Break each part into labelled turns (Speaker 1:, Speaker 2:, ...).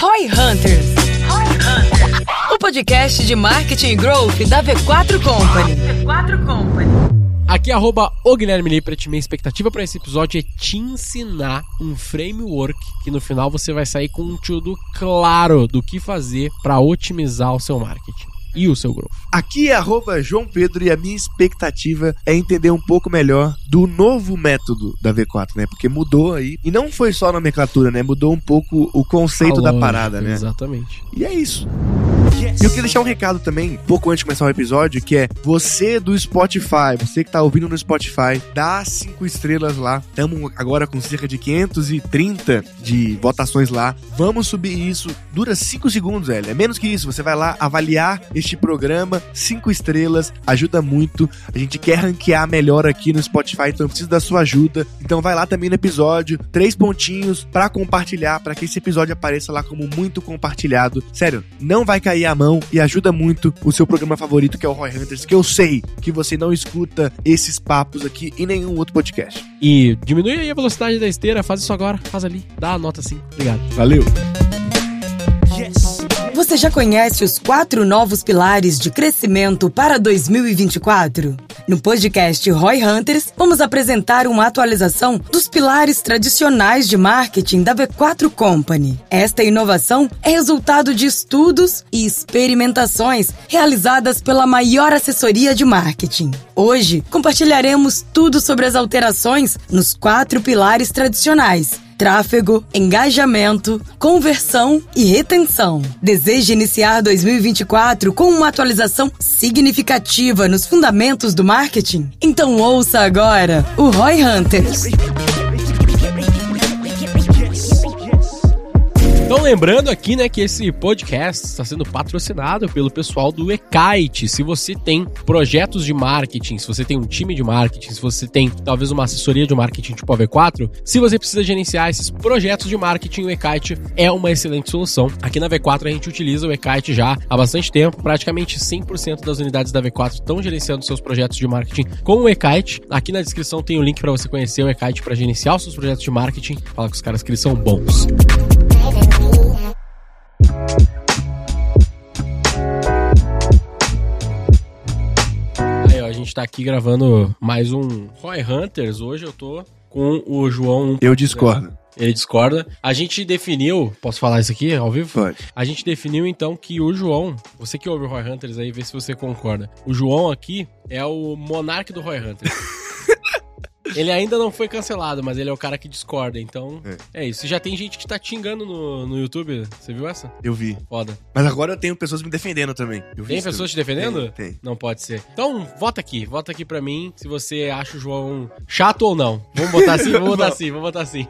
Speaker 1: Roy Hunters. O podcast de marketing e growth da V4 Company. V4
Speaker 2: Company. Aqui, arroba o Guilherme Lippert. Minha expectativa para esse episódio é te ensinar um framework que no final você vai sair com um tudo claro do que fazer para otimizar o seu marketing e o seu growth.
Speaker 3: Aqui é arroba João Pedro e a minha expectativa é entender um pouco melhor do novo método da V4, né? Porque mudou aí. E não foi só a nomenclatura, né? Mudou um pouco o conceito da parada, né?
Speaker 2: Exatamente.
Speaker 3: E é isso. E eu queria deixar um recado também, pouco antes de começar o episódio, que é você do Spotify, você que tá ouvindo no Spotify, dá cinco estrelas lá. Estamos agora com cerca de 530 de votações lá. Vamos subir isso. Dura cinco segundos, velho. É menos que isso. Você vai lá avaliar este programa, cinco estrelas, ajuda muito. A gente quer ranquear melhor aqui no Spotify, então eu preciso da sua ajuda. Então vai lá também no episódio, três pontinhos para compartilhar, para que esse episódio apareça lá como muito compartilhado. Sério, não vai cair a mão e ajuda muito o seu programa favorito, que é o Roy Hunters, que eu sei que você não escuta esses papos aqui em nenhum outro podcast.
Speaker 2: E diminui aí a velocidade da esteira, faz isso agora, faz ali, dá a nota assim. Obrigado.
Speaker 3: Valeu.
Speaker 1: Você já conhece os quatro novos pilares de crescimento para 2024? No podcast Roy Hunters, vamos apresentar uma atualização dos pilares tradicionais de marketing da V4 Company. Esta inovação é resultado de estudos e experimentações realizadas pela maior assessoria de marketing. Hoje, compartilharemos tudo sobre as alterações nos quatro pilares tradicionais tráfego, engajamento, conversão e retenção. Deseja iniciar 2024 com uma atualização significativa nos fundamentos do marketing? Então ouça agora o Roy Hunters.
Speaker 2: Então, lembrando aqui, né, que esse podcast está sendo patrocinado pelo pessoal do Ekite. Se você tem projetos de marketing, se você tem um time de marketing, se você tem talvez uma assessoria de marketing tipo a V4, se você precisa gerenciar esses projetos de marketing, o Ekite é uma excelente solução. Aqui na V4 a gente utiliza o Ekite já há bastante tempo. Praticamente 100% das unidades da V4 estão gerenciando seus projetos de marketing com o Ekite. Aqui na descrição tem o link para você conhecer o Ekite para gerenciar os seus projetos de marketing. Fala com os caras que eles são bons. Tá aqui gravando mais um Roy Hunters. Hoje eu tô com o João.
Speaker 3: Eu discordo.
Speaker 2: Ele discorda. A gente definiu. Posso falar isso aqui ao vivo?
Speaker 3: Pode.
Speaker 2: A gente definiu então que o João. Você que ouve o Roy Hunters aí, vê se você concorda. O João aqui é o monarca do Roy Hunters. Ele ainda não foi cancelado, mas ele é o cara que discorda, então é, é isso. Já tem gente que tá te xingando no, no YouTube, você viu essa?
Speaker 3: Eu vi.
Speaker 2: Foda.
Speaker 3: Mas agora eu tenho pessoas me defendendo também.
Speaker 2: tem pessoas te defendendo?
Speaker 3: Tem, tem.
Speaker 2: Não pode ser. Então, vota aqui, vota aqui pra mim se você acha o João chato ou não. Vamos botar assim? Vamos botar assim, vamos botar assim.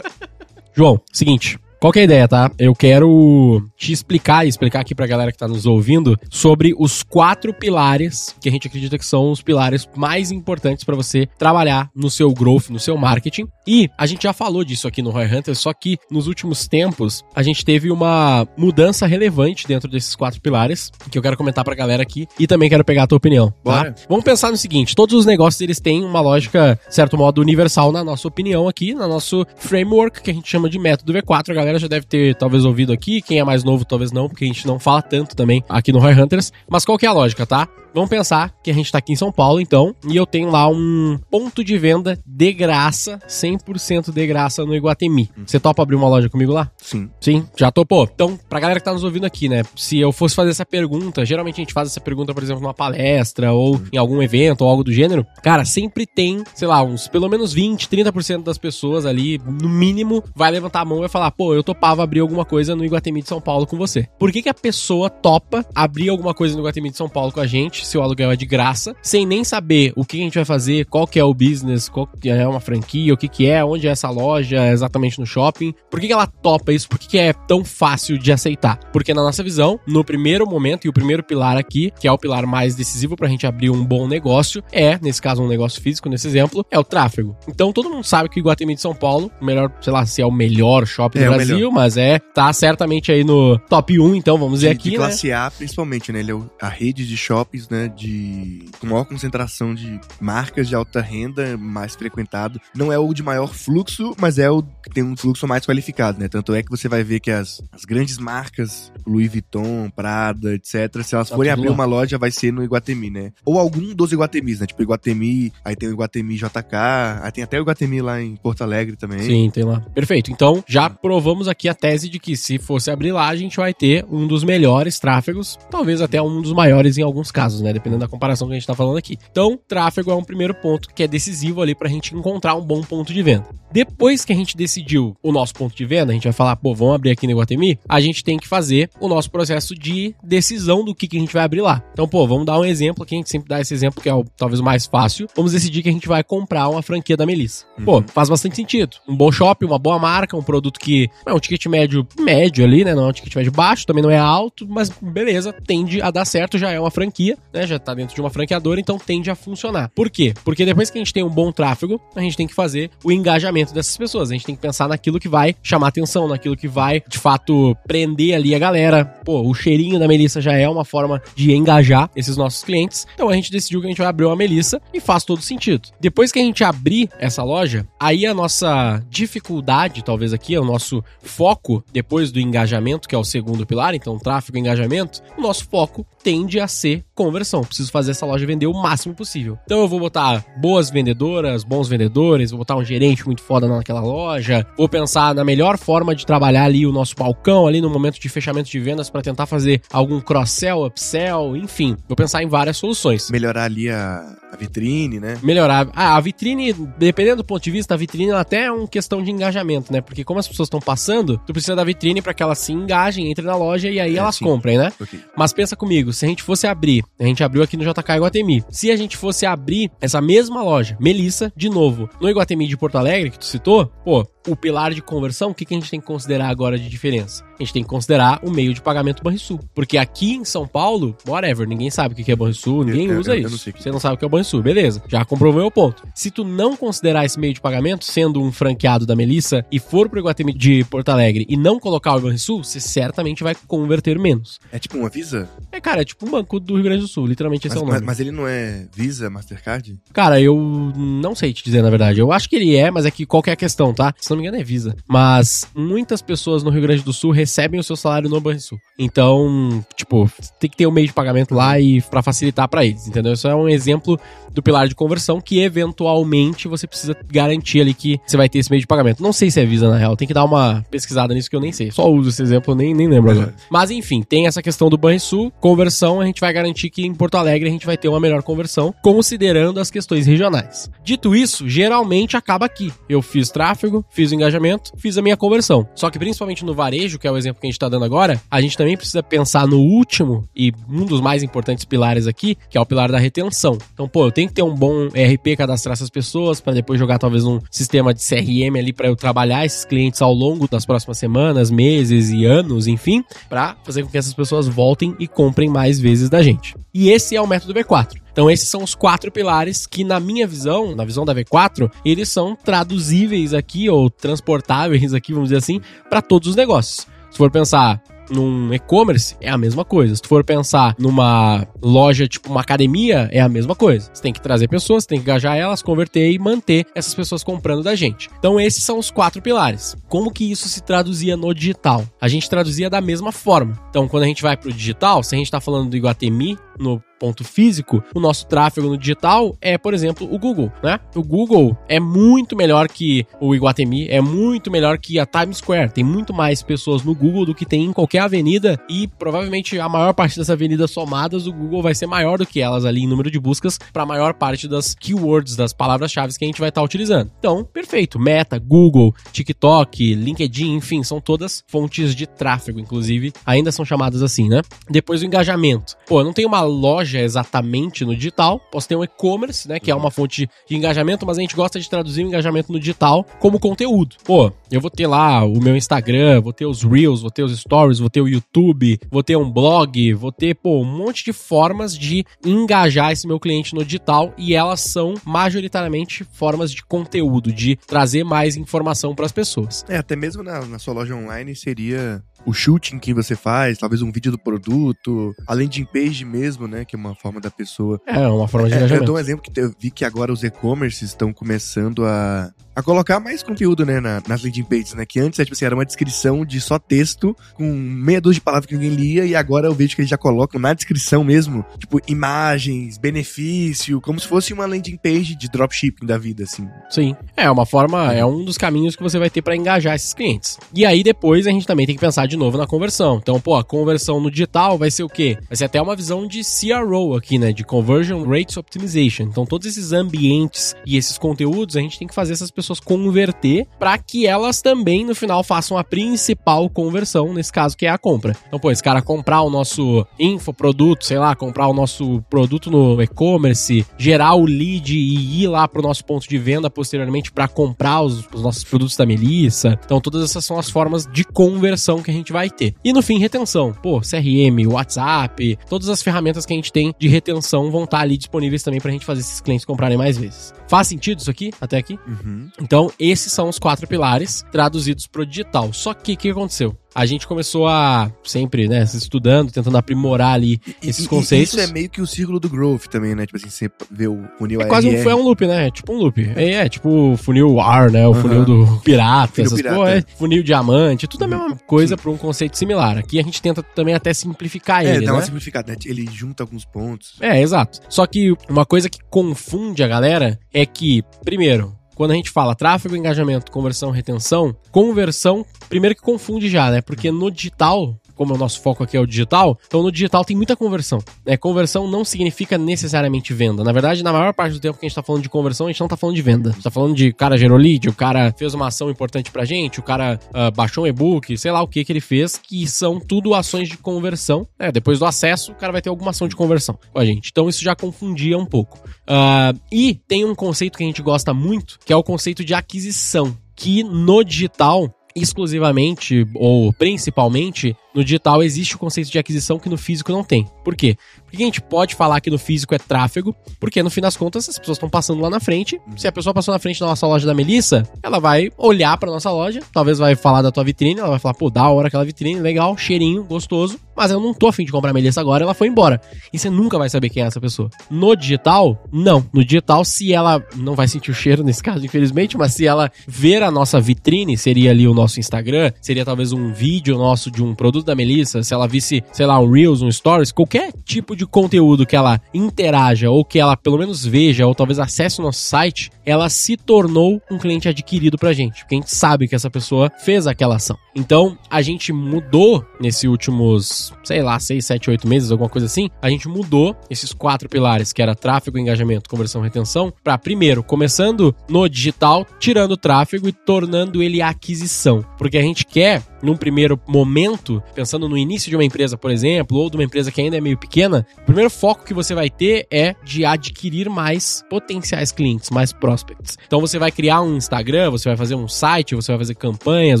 Speaker 2: João, seguinte. Qual que é a ideia, tá? Eu quero te explicar e explicar aqui pra galera que tá nos ouvindo sobre os quatro pilares que a gente acredita que são os pilares mais importantes para você trabalhar no seu growth, no seu marketing. E a gente já falou disso aqui no Roy Hunter, só que nos últimos tempos a gente teve uma mudança relevante dentro desses quatro pilares que eu quero comentar pra galera aqui e também quero pegar a tua opinião, tá?
Speaker 3: Bora.
Speaker 2: Vamos pensar no seguinte, todos os negócios eles têm uma lógica, certo modo, universal na nossa opinião aqui, no nosso framework que a gente chama de método V4, a galera galera já deve ter talvez ouvido aqui, quem é mais novo talvez não, porque a gente não fala tanto também aqui no Roy Hunters. Mas qual que é a lógica, tá? Vamos pensar que a gente tá aqui em São Paulo, então, e eu tenho lá um ponto de venda de graça, 100% de graça no Iguatemi. Você topa abrir uma loja comigo lá?
Speaker 3: Sim.
Speaker 2: Sim, já topou. Então, pra galera que tá nos ouvindo aqui, né, se eu fosse fazer essa pergunta, geralmente a gente faz essa pergunta, por exemplo, numa palestra ou uhum. em algum evento ou algo do gênero, cara, sempre tem, sei lá, uns pelo menos 20, 30% das pessoas ali, no mínimo, vai levantar a mão e vai falar, pô, eu topava abrir alguma coisa no Iguatemi de São Paulo com você. Por que que a pessoa topa abrir alguma coisa no Iguatemi de São Paulo com a gente? Se o aluguel é de graça, sem nem saber o que a gente vai fazer, qual que é o business, qual que é uma franquia, o que que é, onde é essa loja, exatamente no shopping. Por que, que ela topa isso? Por que, que é tão fácil de aceitar? Porque na nossa visão, no primeiro momento, e o primeiro pilar aqui, que é o pilar mais decisivo pra gente abrir um bom negócio, é, nesse caso, um negócio físico, nesse exemplo, é o tráfego. Então todo mundo sabe que o Iguatemi de São Paulo, o melhor, sei lá, se é o melhor shopping é do Brasil, mas é, tá certamente aí no top 1, então vamos dizer aqui,
Speaker 3: de classe né? A, principalmente, né? Ele é a rede de shoppings né, de com maior concentração de marcas de alta renda, mais frequentado. Não é o de maior fluxo, mas é o que tem um fluxo mais qualificado, né? Tanto é que você vai ver que as, as grandes marcas, Louis Vuitton, Prada, etc., se elas
Speaker 2: Tá
Speaker 3: forem abrir
Speaker 2: lá.
Speaker 3: uma loja, vai ser no Iguatemi, né? Ou algum dos Iguatemis, né? Tipo Iguatemi, aí tem o Iguatemi JK, aí tem até o Iguatemi lá em Porto Alegre também.
Speaker 2: Sim, tem lá. Perfeito. Então, já provamos aqui a tese de que se fosse abrir lá, a gente vai ter um dos melhores tráfegos, talvez até um dos maiores em alguns casos, né? Dependendo da comparação que a gente tá falando aqui. Então, tráfego é um primeiro ponto que é decisivo ali pra gente encontrar um bom ponto de venda. Depois que a gente decidiu o nosso ponto de venda, a gente vai falar, pô, vamos abrir aqui no Iguatemi, a gente tem que fazer o nosso processo de decisão do que, que a gente vai abrir lá. Então, pô, vamos dar um exemplo aqui, a gente sempre dá esse exemplo que é o, talvez o mais fácil. Vamos decidir que a gente vai comprar uma franquia da Melissa. Pô, faz bastante sentido. Um bom shopping, uma boa marca, um produto que é um ticket médio médio ali, né? Não é um ticket médio baixo, também não é alto, mas beleza, tende a dar certo, já é uma franquia, né? Já tá dentro de uma franqueadora, então tende a funcionar. Por quê? Porque depois que a gente tem um bom tráfego, a gente tem que fazer o engajamento dessas pessoas. A gente tem que pensar naquilo que vai chamar atenção, naquilo que vai, de fato, prender ali a galera. Pô, o cheirinho da Melissa já é uma forma de engajar esses nossos clientes. Então a gente decidiu que a gente vai abrir uma Melissa e faz todo sentido. Depois que a gente abrir essa loja, aí a nossa dificuldade, talvez aqui, é o nosso foco, depois do engajamento, que é o segundo pilar, então tráfego e engajamento, o nosso foco tende a ser conversão. Preciso fazer essa loja vender o máximo possível. Então eu vou botar boas vendedoras, bons vendedores, vou botar um gerente muito foda naquela loja, vou pensar na melhor forma de trabalhar ali o nosso balcão ali no momento de fechamento de vendas para tentar fazer algum cross-sell, upsell, enfim. Vou pensar em várias soluções
Speaker 3: Melhorar ali a, a vitrine, né?
Speaker 2: melhorar. Ah, a vitrine, dependendo do ponto de vista, a vitrine até é uma questão de engajamento, né? Porque como as pessoas estão passando, tu precisa da vitrine para que elas se engajem, entrem na loja e aí
Speaker 3: É,
Speaker 2: elas
Speaker 3: sim.
Speaker 2: comprem, né?
Speaker 3: Ok.
Speaker 2: Mas pensa comigo, se a gente fosse abrir, a gente abriu aqui no JK Iguatemi. Se a gente fosse abrir essa mesma loja, Melissa, de novo, no Iguatemi de Porto Alegre, que tu citou, pô, o pilar de conversão, o que, que a gente tem que considerar agora de diferença? A gente tem que considerar o meio de pagamento Banrisul. Porque aqui em São Paulo, whatever, ninguém sabe o que é Banrisul, ninguém
Speaker 3: Eu- eu-
Speaker 2: usa
Speaker 3: eu
Speaker 2: isso.
Speaker 3: não sei o que
Speaker 2: Você não sabe o que é o Banrisul, beleza. Já comprovou meu ponto. Se tu não considerar esse meio de pagamento, sendo um franqueado da Melissa, e for pro Iguatemi de Porto Alegre e não colocar o Banrisul, você certamente vai converter menos.
Speaker 3: É tipo uma Visa?
Speaker 2: É, cara, é tipo um banco do Rio Grande do Sul, literalmente esse
Speaker 3: Mas,
Speaker 2: é o nome.
Speaker 3: mas- mas ele não é Visa, Mastercard?
Speaker 2: Cara, eu não sei te dizer, na verdade. Eu acho que ele é, mas é que qual que é a questão, tá? Se não me engano, é Visa. Mas muitas pessoas no Rio Grande do Sul recebem o seu salário no Banrisul. Então, tipo, tem que ter o meio de pagamento lá e para facilitar pra eles, entendeu? Isso é um exemplo do pilar de conversão que eventualmente você precisa garantir ali que você vai ter esse meio de pagamento. Não sei se é Visa na real, tem que dar uma pesquisada nisso que eu nem sei. Só uso esse exemplo, nem, nem lembro agora. Mas enfim, tem essa questão do Banrisul, conversão, a gente vai garantir que em Porto Alegre a gente vai ter uma melhor conversão, considerando as questões regionais. Dito isso, geralmente acaba aqui. Eu fiz tráfego, fiz o engajamento, fiz a minha conversão. Só que principalmente no varejo, que é o exemplo que a gente tá dando agora, a gente também precisa pensar no último e um dos mais importantes pilares aqui, que é o pilar da retenção. Então, pô, eu tenho que ter um bom ERP, cadastrar essas pessoas, para depois jogar talvez um sistema de CRM ali para eu trabalhar esses clientes ao longo das próximas semanas, meses e anos, enfim, para fazer com que essas pessoas voltem e comprem mais vezes da gente. E esse é o método V4. Então esses são os quatro pilares que na minha visão, na visão da V4, eles são traduzíveis aqui ou transportáveis aqui, vamos dizer assim, para todos os negócios. Se for pensar num e-commerce, é a mesma coisa. Se for pensar numa loja, tipo uma academia, é a mesma coisa. Você tem que trazer pessoas, tem que engajar elas, converter e manter essas pessoas comprando da gente. Então esses são os quatro pilares. Como que isso se traduzia no digital? A gente traduzia da mesma forma. Então quando a gente vai pro digital, se a gente tá falando do Iguatemi, no ponto físico, o nosso tráfego no digital é, por exemplo, o Google, né? O Google é muito melhor que o Iguatemi, é muito melhor que a Times Square. Tem muito mais pessoas no Google do que tem em qualquer avenida e provavelmente a maior parte das avenidas somadas, o Google vai ser maior do que elas ali em número de buscas para a maior parte das keywords, das palavras-chave que a gente vai estar utilizando. Então, perfeito. Meta, Google, TikTok, LinkedIn, enfim, são todas fontes de tráfego, inclusive, ainda são chamadas assim, né? Depois o engajamento. Pô, eu não tenho uma loja exatamente no digital, posso ter um e-commerce, né, que é uma fonte de engajamento, mas a gente gosta de traduzir o engajamento no digital como conteúdo. Pô, eu vou ter lá o meu Instagram, vou ter os Reels, vou ter os Stories, vou ter o YouTube, vou ter um blog, vou ter, pô, um monte de formas de engajar esse meu cliente no digital e elas são majoritariamente formas de conteúdo, de trazer mais informação para as pessoas.
Speaker 3: É, até mesmo na, na sua loja online seria o shooting que você faz, talvez um vídeo do produto, a landing page mesmo, né? Que é uma forma da pessoa.
Speaker 2: É, uma forma de
Speaker 3: É, eu
Speaker 2: engajamento.
Speaker 3: dou um exemplo que eu vi que agora os e-commerces estão começando a, a colocar mais conteúdo, né, na- nas landing pages, né? Que antes, é, tipo assim, era uma descrição de só texto, com meia dúzia de palavras que ninguém lia, e agora eu vejo que eles já colocam na descrição mesmo, tipo, imagens, benefício, como se fosse uma landing page de dropshipping da vida, assim.
Speaker 2: Sim. É uma forma, é um dos caminhos que você vai ter pra engajar esses clientes. E aí depois a gente também tem que pensar de novo na conversão. Então, pô, a conversão no digital vai ser o quê? Vai ser até uma visão de CRO aqui, né? De Conversion Rates Optimization. Então, todos esses ambientes e esses conteúdos, a gente tem que fazer essas pessoas converter pra que elas também, no final, façam a principal conversão, nesse caso, que é a compra. Então, pô, esse cara comprar o nosso infoproduto, sei lá, comprar o nosso produto no e-commerce, gerar o lead e ir lá pro nosso ponto de venda posteriormente pra comprar os, os nossos produtos da Melissa. Então, todas essas são as formas de conversão que a gente vai ter. E no fim, retenção. Pô, CRM, WhatsApp, todas as ferramentas que a gente tem de retenção vão estar ali disponíveis também pra gente fazer esses clientes comprarem mais vezes. Faz sentido isso aqui? Até aqui?
Speaker 3: Uhum.
Speaker 2: Então, esses são os quatro pilares traduzidos pro digital. Só que o que aconteceu? A gente começou a sempre, né, se estudando, tentando aprimorar ali esses
Speaker 3: E- e-
Speaker 2: conceitos.
Speaker 3: Isso é meio que o círculo do growth também, né? Tipo assim, você vê o funil
Speaker 2: É quase um,
Speaker 3: ARR.
Speaker 2: é um loop, né? É tipo um loop. É, é tipo o funil R, né? O
Speaker 3: Aham.
Speaker 2: funil do pirata,
Speaker 3: Funil
Speaker 2: essas
Speaker 3: pirata.
Speaker 2: é funil diamante, tudo a
Speaker 3: Uhum.
Speaker 2: mesma coisa para um conceito similar. Aqui a gente tenta também até simplificar
Speaker 3: É,
Speaker 2: ele,
Speaker 3: dá
Speaker 2: né?
Speaker 3: uma simplificada, né? Ele junta alguns pontos.
Speaker 2: É, exato. Só que uma coisa que confunde a galera é que, primeiro, quando a gente fala tráfego, engajamento, conversão, retenção, conversão, primeiro que confunde já, né? Porque no digital, como o nosso foco aqui é o digital, então no digital tem muita conversão. Né? Conversão não significa necessariamente venda. Na verdade, na maior parte do tempo que a gente tá falando de conversão, a gente não tá falando de venda. A gente tá falando de cara gerou lead, o cara fez uma ação importante pra gente, o cara ah, baixou um e-book, sei lá o que que ele fez, que são tudo ações de conversão. né? Depois do acesso, o cara vai ter alguma ação de conversão com a gente. Então isso já confundia um pouco. Ah, e tem um conceito que a gente gosta muito, que é o conceito de aquisição. Que no digital, exclusivamente ou principalmente no digital existe o conceito de aquisição que no físico não tem. Por quê? Porque a gente pode falar que no físico é tráfego, porque no fim das contas as pessoas estão passando lá na frente. Se a pessoa passou na frente da nossa loja da Melissa, ela vai olhar pra nossa loja, talvez vai falar da tua vitrine, ela vai falar, pô, da hora aquela vitrine, legal, cheirinho, gostoso, mas eu não tô afim de comprar a Melissa agora, ela foi embora. E você nunca vai saber quem é essa pessoa. No digital, não. No digital, se ela não vai sentir o cheiro nesse caso, infelizmente, mas se ela ver a nossa vitrine, seria ali o nosso Instagram, seria talvez um vídeo nosso de um produto da Melissa, se ela visse, sei lá, um Reels, um Stories, qualquer tipo de conteúdo que ela interaja ou que ela pelo menos veja ou talvez acesse o nosso site, ela se tornou um cliente adquirido pra gente, porque a gente sabe que essa pessoa fez aquela ação. Então, a gente mudou nesses últimos, sei lá, 6, 7, 8 meses, alguma coisa assim, a gente mudou esses quatro pilares, que era tráfego, engajamento, conversão, retenção, para primeiro, começando no digital, tirando o tráfego e tornando ele aquisição. Porque a gente quer, num primeiro momento, pensando no início de uma empresa, por exemplo, ou de uma empresa que ainda é meio pequena, o primeiro foco que você vai ter é de adquirir mais potenciais clientes, mais prospects. Então você vai criar um Instagram, você vai fazer um site, você vai fazer campanhas,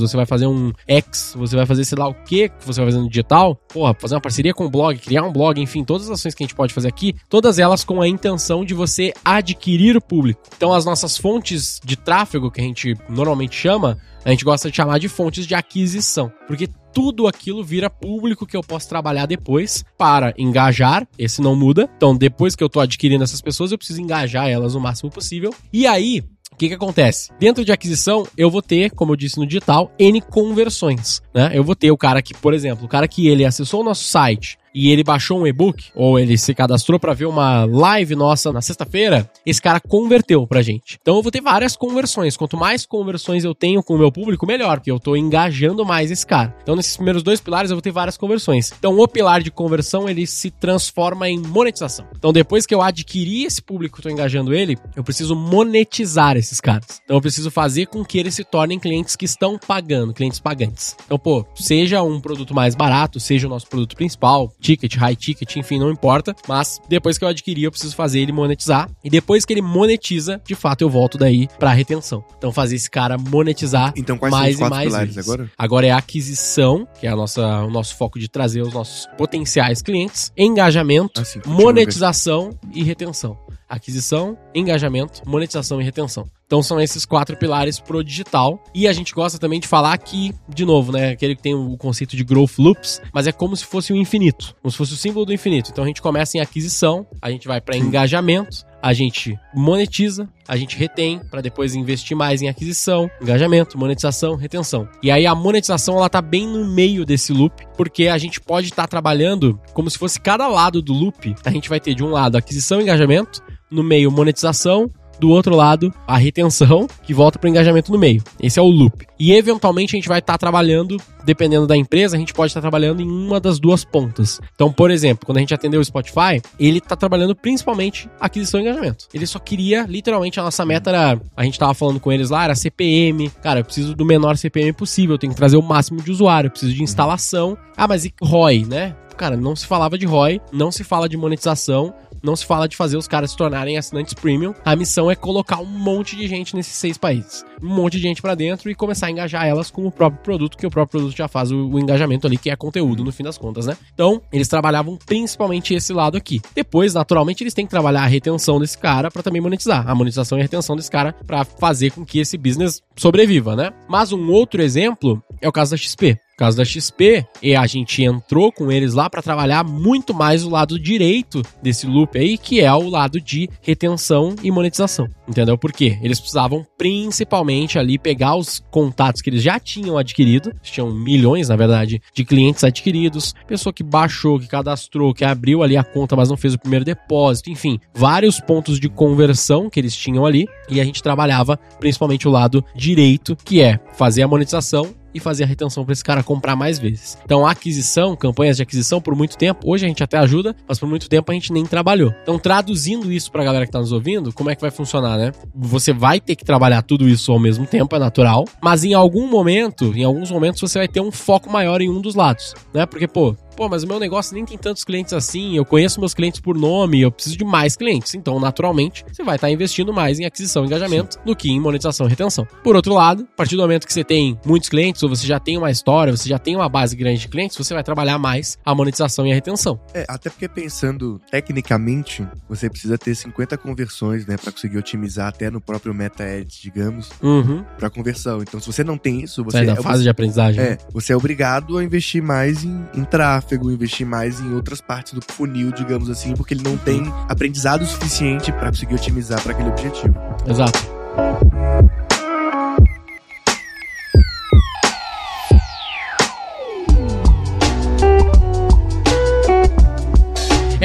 Speaker 2: você vai fazer um X, você vai fazer sei lá o que que você vai fazer no digital, porra, fazer uma parceria com um blog, criar um blog, enfim, todas as ações que a gente pode fazer aqui, todas elas com a intenção de você adquirir o público. Então as nossas fontes de tráfego que a gente normalmente chama, a gente gosta de chamar de fontes de aquisição, porque tudo aquilo vira público que eu posso trabalhar depois para engajar, esse não muda. Então, depois que eu tô adquirindo essas pessoas, eu preciso engajar elas o máximo possível. E aí, o que que acontece? Dentro de aquisição, eu vou ter, como eu disse no digital, N conversões, né? Eu vou ter o cara que, por exemplo, o cara que ele acessou o nosso site e ele baixou um e-book, ou ele se cadastrou para ver uma live nossa na sexta-feira, esse cara converteu pra gente. Então eu vou ter várias conversões. Quanto mais conversões eu tenho com o meu público, melhor, porque eu tô engajando mais esse cara. Então nesses primeiros dois pilares eu vou ter várias conversões. Então o pilar de conversão, ele se transforma em monetização. Então depois que eu adquirir esse público, tô engajando ele, eu preciso monetizar esses caras. Então eu preciso fazer com que eles se tornem clientes que estão pagando, clientes pagantes. Então, pô, seja um produto mais barato, seja o nosso produto principal, ticket, high ticket, enfim, não importa. Mas depois que eu adquirir, eu preciso fazer ele monetizar. E depois que ele monetiza, de fato, eu volto daí pra retenção. Então, fazer esse cara monetizar
Speaker 3: Então, quais
Speaker 2: mais
Speaker 3: são
Speaker 2: e
Speaker 3: os quatro
Speaker 2: mais vezes.
Speaker 3: agora?
Speaker 2: Agora é a aquisição, que é a nossa, o nosso foco de trazer os nossos potenciais clientes, engajamento,
Speaker 3: Ah, sim,
Speaker 2: monetização e retenção. Aquisição, engajamento, monetização e retenção. Então são esses quatro pilares pro digital. E a gente gosta também de falar que, de novo, né, aquele que tem o conceito de growth loops, mas é como se fosse o infinito, como se fosse o símbolo do infinito. Então a gente começa em aquisição, a gente vai para engajamento, a gente monetiza, a gente retém para depois investir mais em aquisição, engajamento, monetização, retenção. E aí a monetização ela tá bem no meio desse loop, porque a gente pode estar tá trabalhando como se fosse cada lado do loop. A gente vai ter de um lado aquisição, engajamento, no meio monetização, do outro lado, a retenção, que volta para o engajamento no meio. Esse é o loop. E eventualmente a gente vai estar tá trabalhando, dependendo da empresa, a gente pode estar tá trabalhando em uma das duas pontas. Então, por exemplo, quando a gente atendeu o Spotify, ele está trabalhando principalmente aquisição e engajamento. Ele só queria, literalmente, a nossa meta era, a gente estava falando com eles lá, era CPM. Cara, eu preciso do menor CPM possível, eu tenho que trazer o máximo de usuário, eu preciso de instalação. Ah, mas e ROI, né? Cara, não se falava de ROI, não se fala de monetização, não se fala de fazer os caras se tornarem assinantes premium. A missão é colocar um monte de gente nesses seis países. Um monte de gente para dentro e começar a engajar elas com o próprio produto, que o próprio produto já faz o, o, engajamento ali, que é conteúdo no fim das contas, né? Então, eles trabalhavam principalmente esse lado aqui. Depois, naturalmente, eles têm que trabalhar a retenção desse cara para também monetizar. A monetização e a retenção desse cara para fazer com que esse business sobreviva, né? Mas um outro exemplo é o caso da XP caso da XP, e a gente entrou com eles lá para trabalhar muito mais o lado direito desse loop aí, que é o lado de retenção e monetização. Entendeu? Por quê? Eles precisavam principalmente ali pegar os contatos que eles já tinham adquirido, tinham milhões, na verdade, de clientes adquiridos, pessoa que baixou, que cadastrou, que abriu ali a conta, mas não fez o primeiro depósito, enfim, vários pontos de conversão que eles tinham ali, e a gente trabalhava principalmente o lado direito, que é fazer a monetização e fazer a retenção para esse cara comprar mais vezes. Então, aquisição, campanhas de aquisição por muito tempo, hoje a gente até ajuda, mas por muito tempo a gente nem trabalhou. Então, traduzindo isso para a galera que está nos ouvindo, como é que vai funcionar, né? Você vai ter que trabalhar tudo isso ao mesmo tempo, é natural, mas em algum momento, em alguns momentos você vai ter um foco maior em um dos lados, né? Porque, pô, pô, mas o meu negócio nem tem tantos clientes assim, eu conheço meus clientes por nome, eu preciso de mais clientes. Então, naturalmente, você vai estar investindo mais em aquisição e engajamento Sim. do que em monetização e retenção. Por outro lado, a partir do momento que você tem muitos clientes, ou você já tem uma história, você já tem uma base grande de clientes, você vai trabalhar mais a monetização e a retenção.
Speaker 3: É, até porque pensando tecnicamente, você precisa ter 50 conversões, né, para conseguir otimizar até no próprio Meta Ads, digamos,
Speaker 2: uhum.
Speaker 3: para conversão. Então, se você não tem isso, você
Speaker 2: é da fase
Speaker 3: você,
Speaker 2: de aprendizagem.
Speaker 3: É, você é obrigado a investir mais em, em tráfego tráfego, investir mais em outras partes do funil, digamos assim, porque ele não tem aprendizado suficiente para conseguir otimizar para aquele objetivo.
Speaker 2: Exato.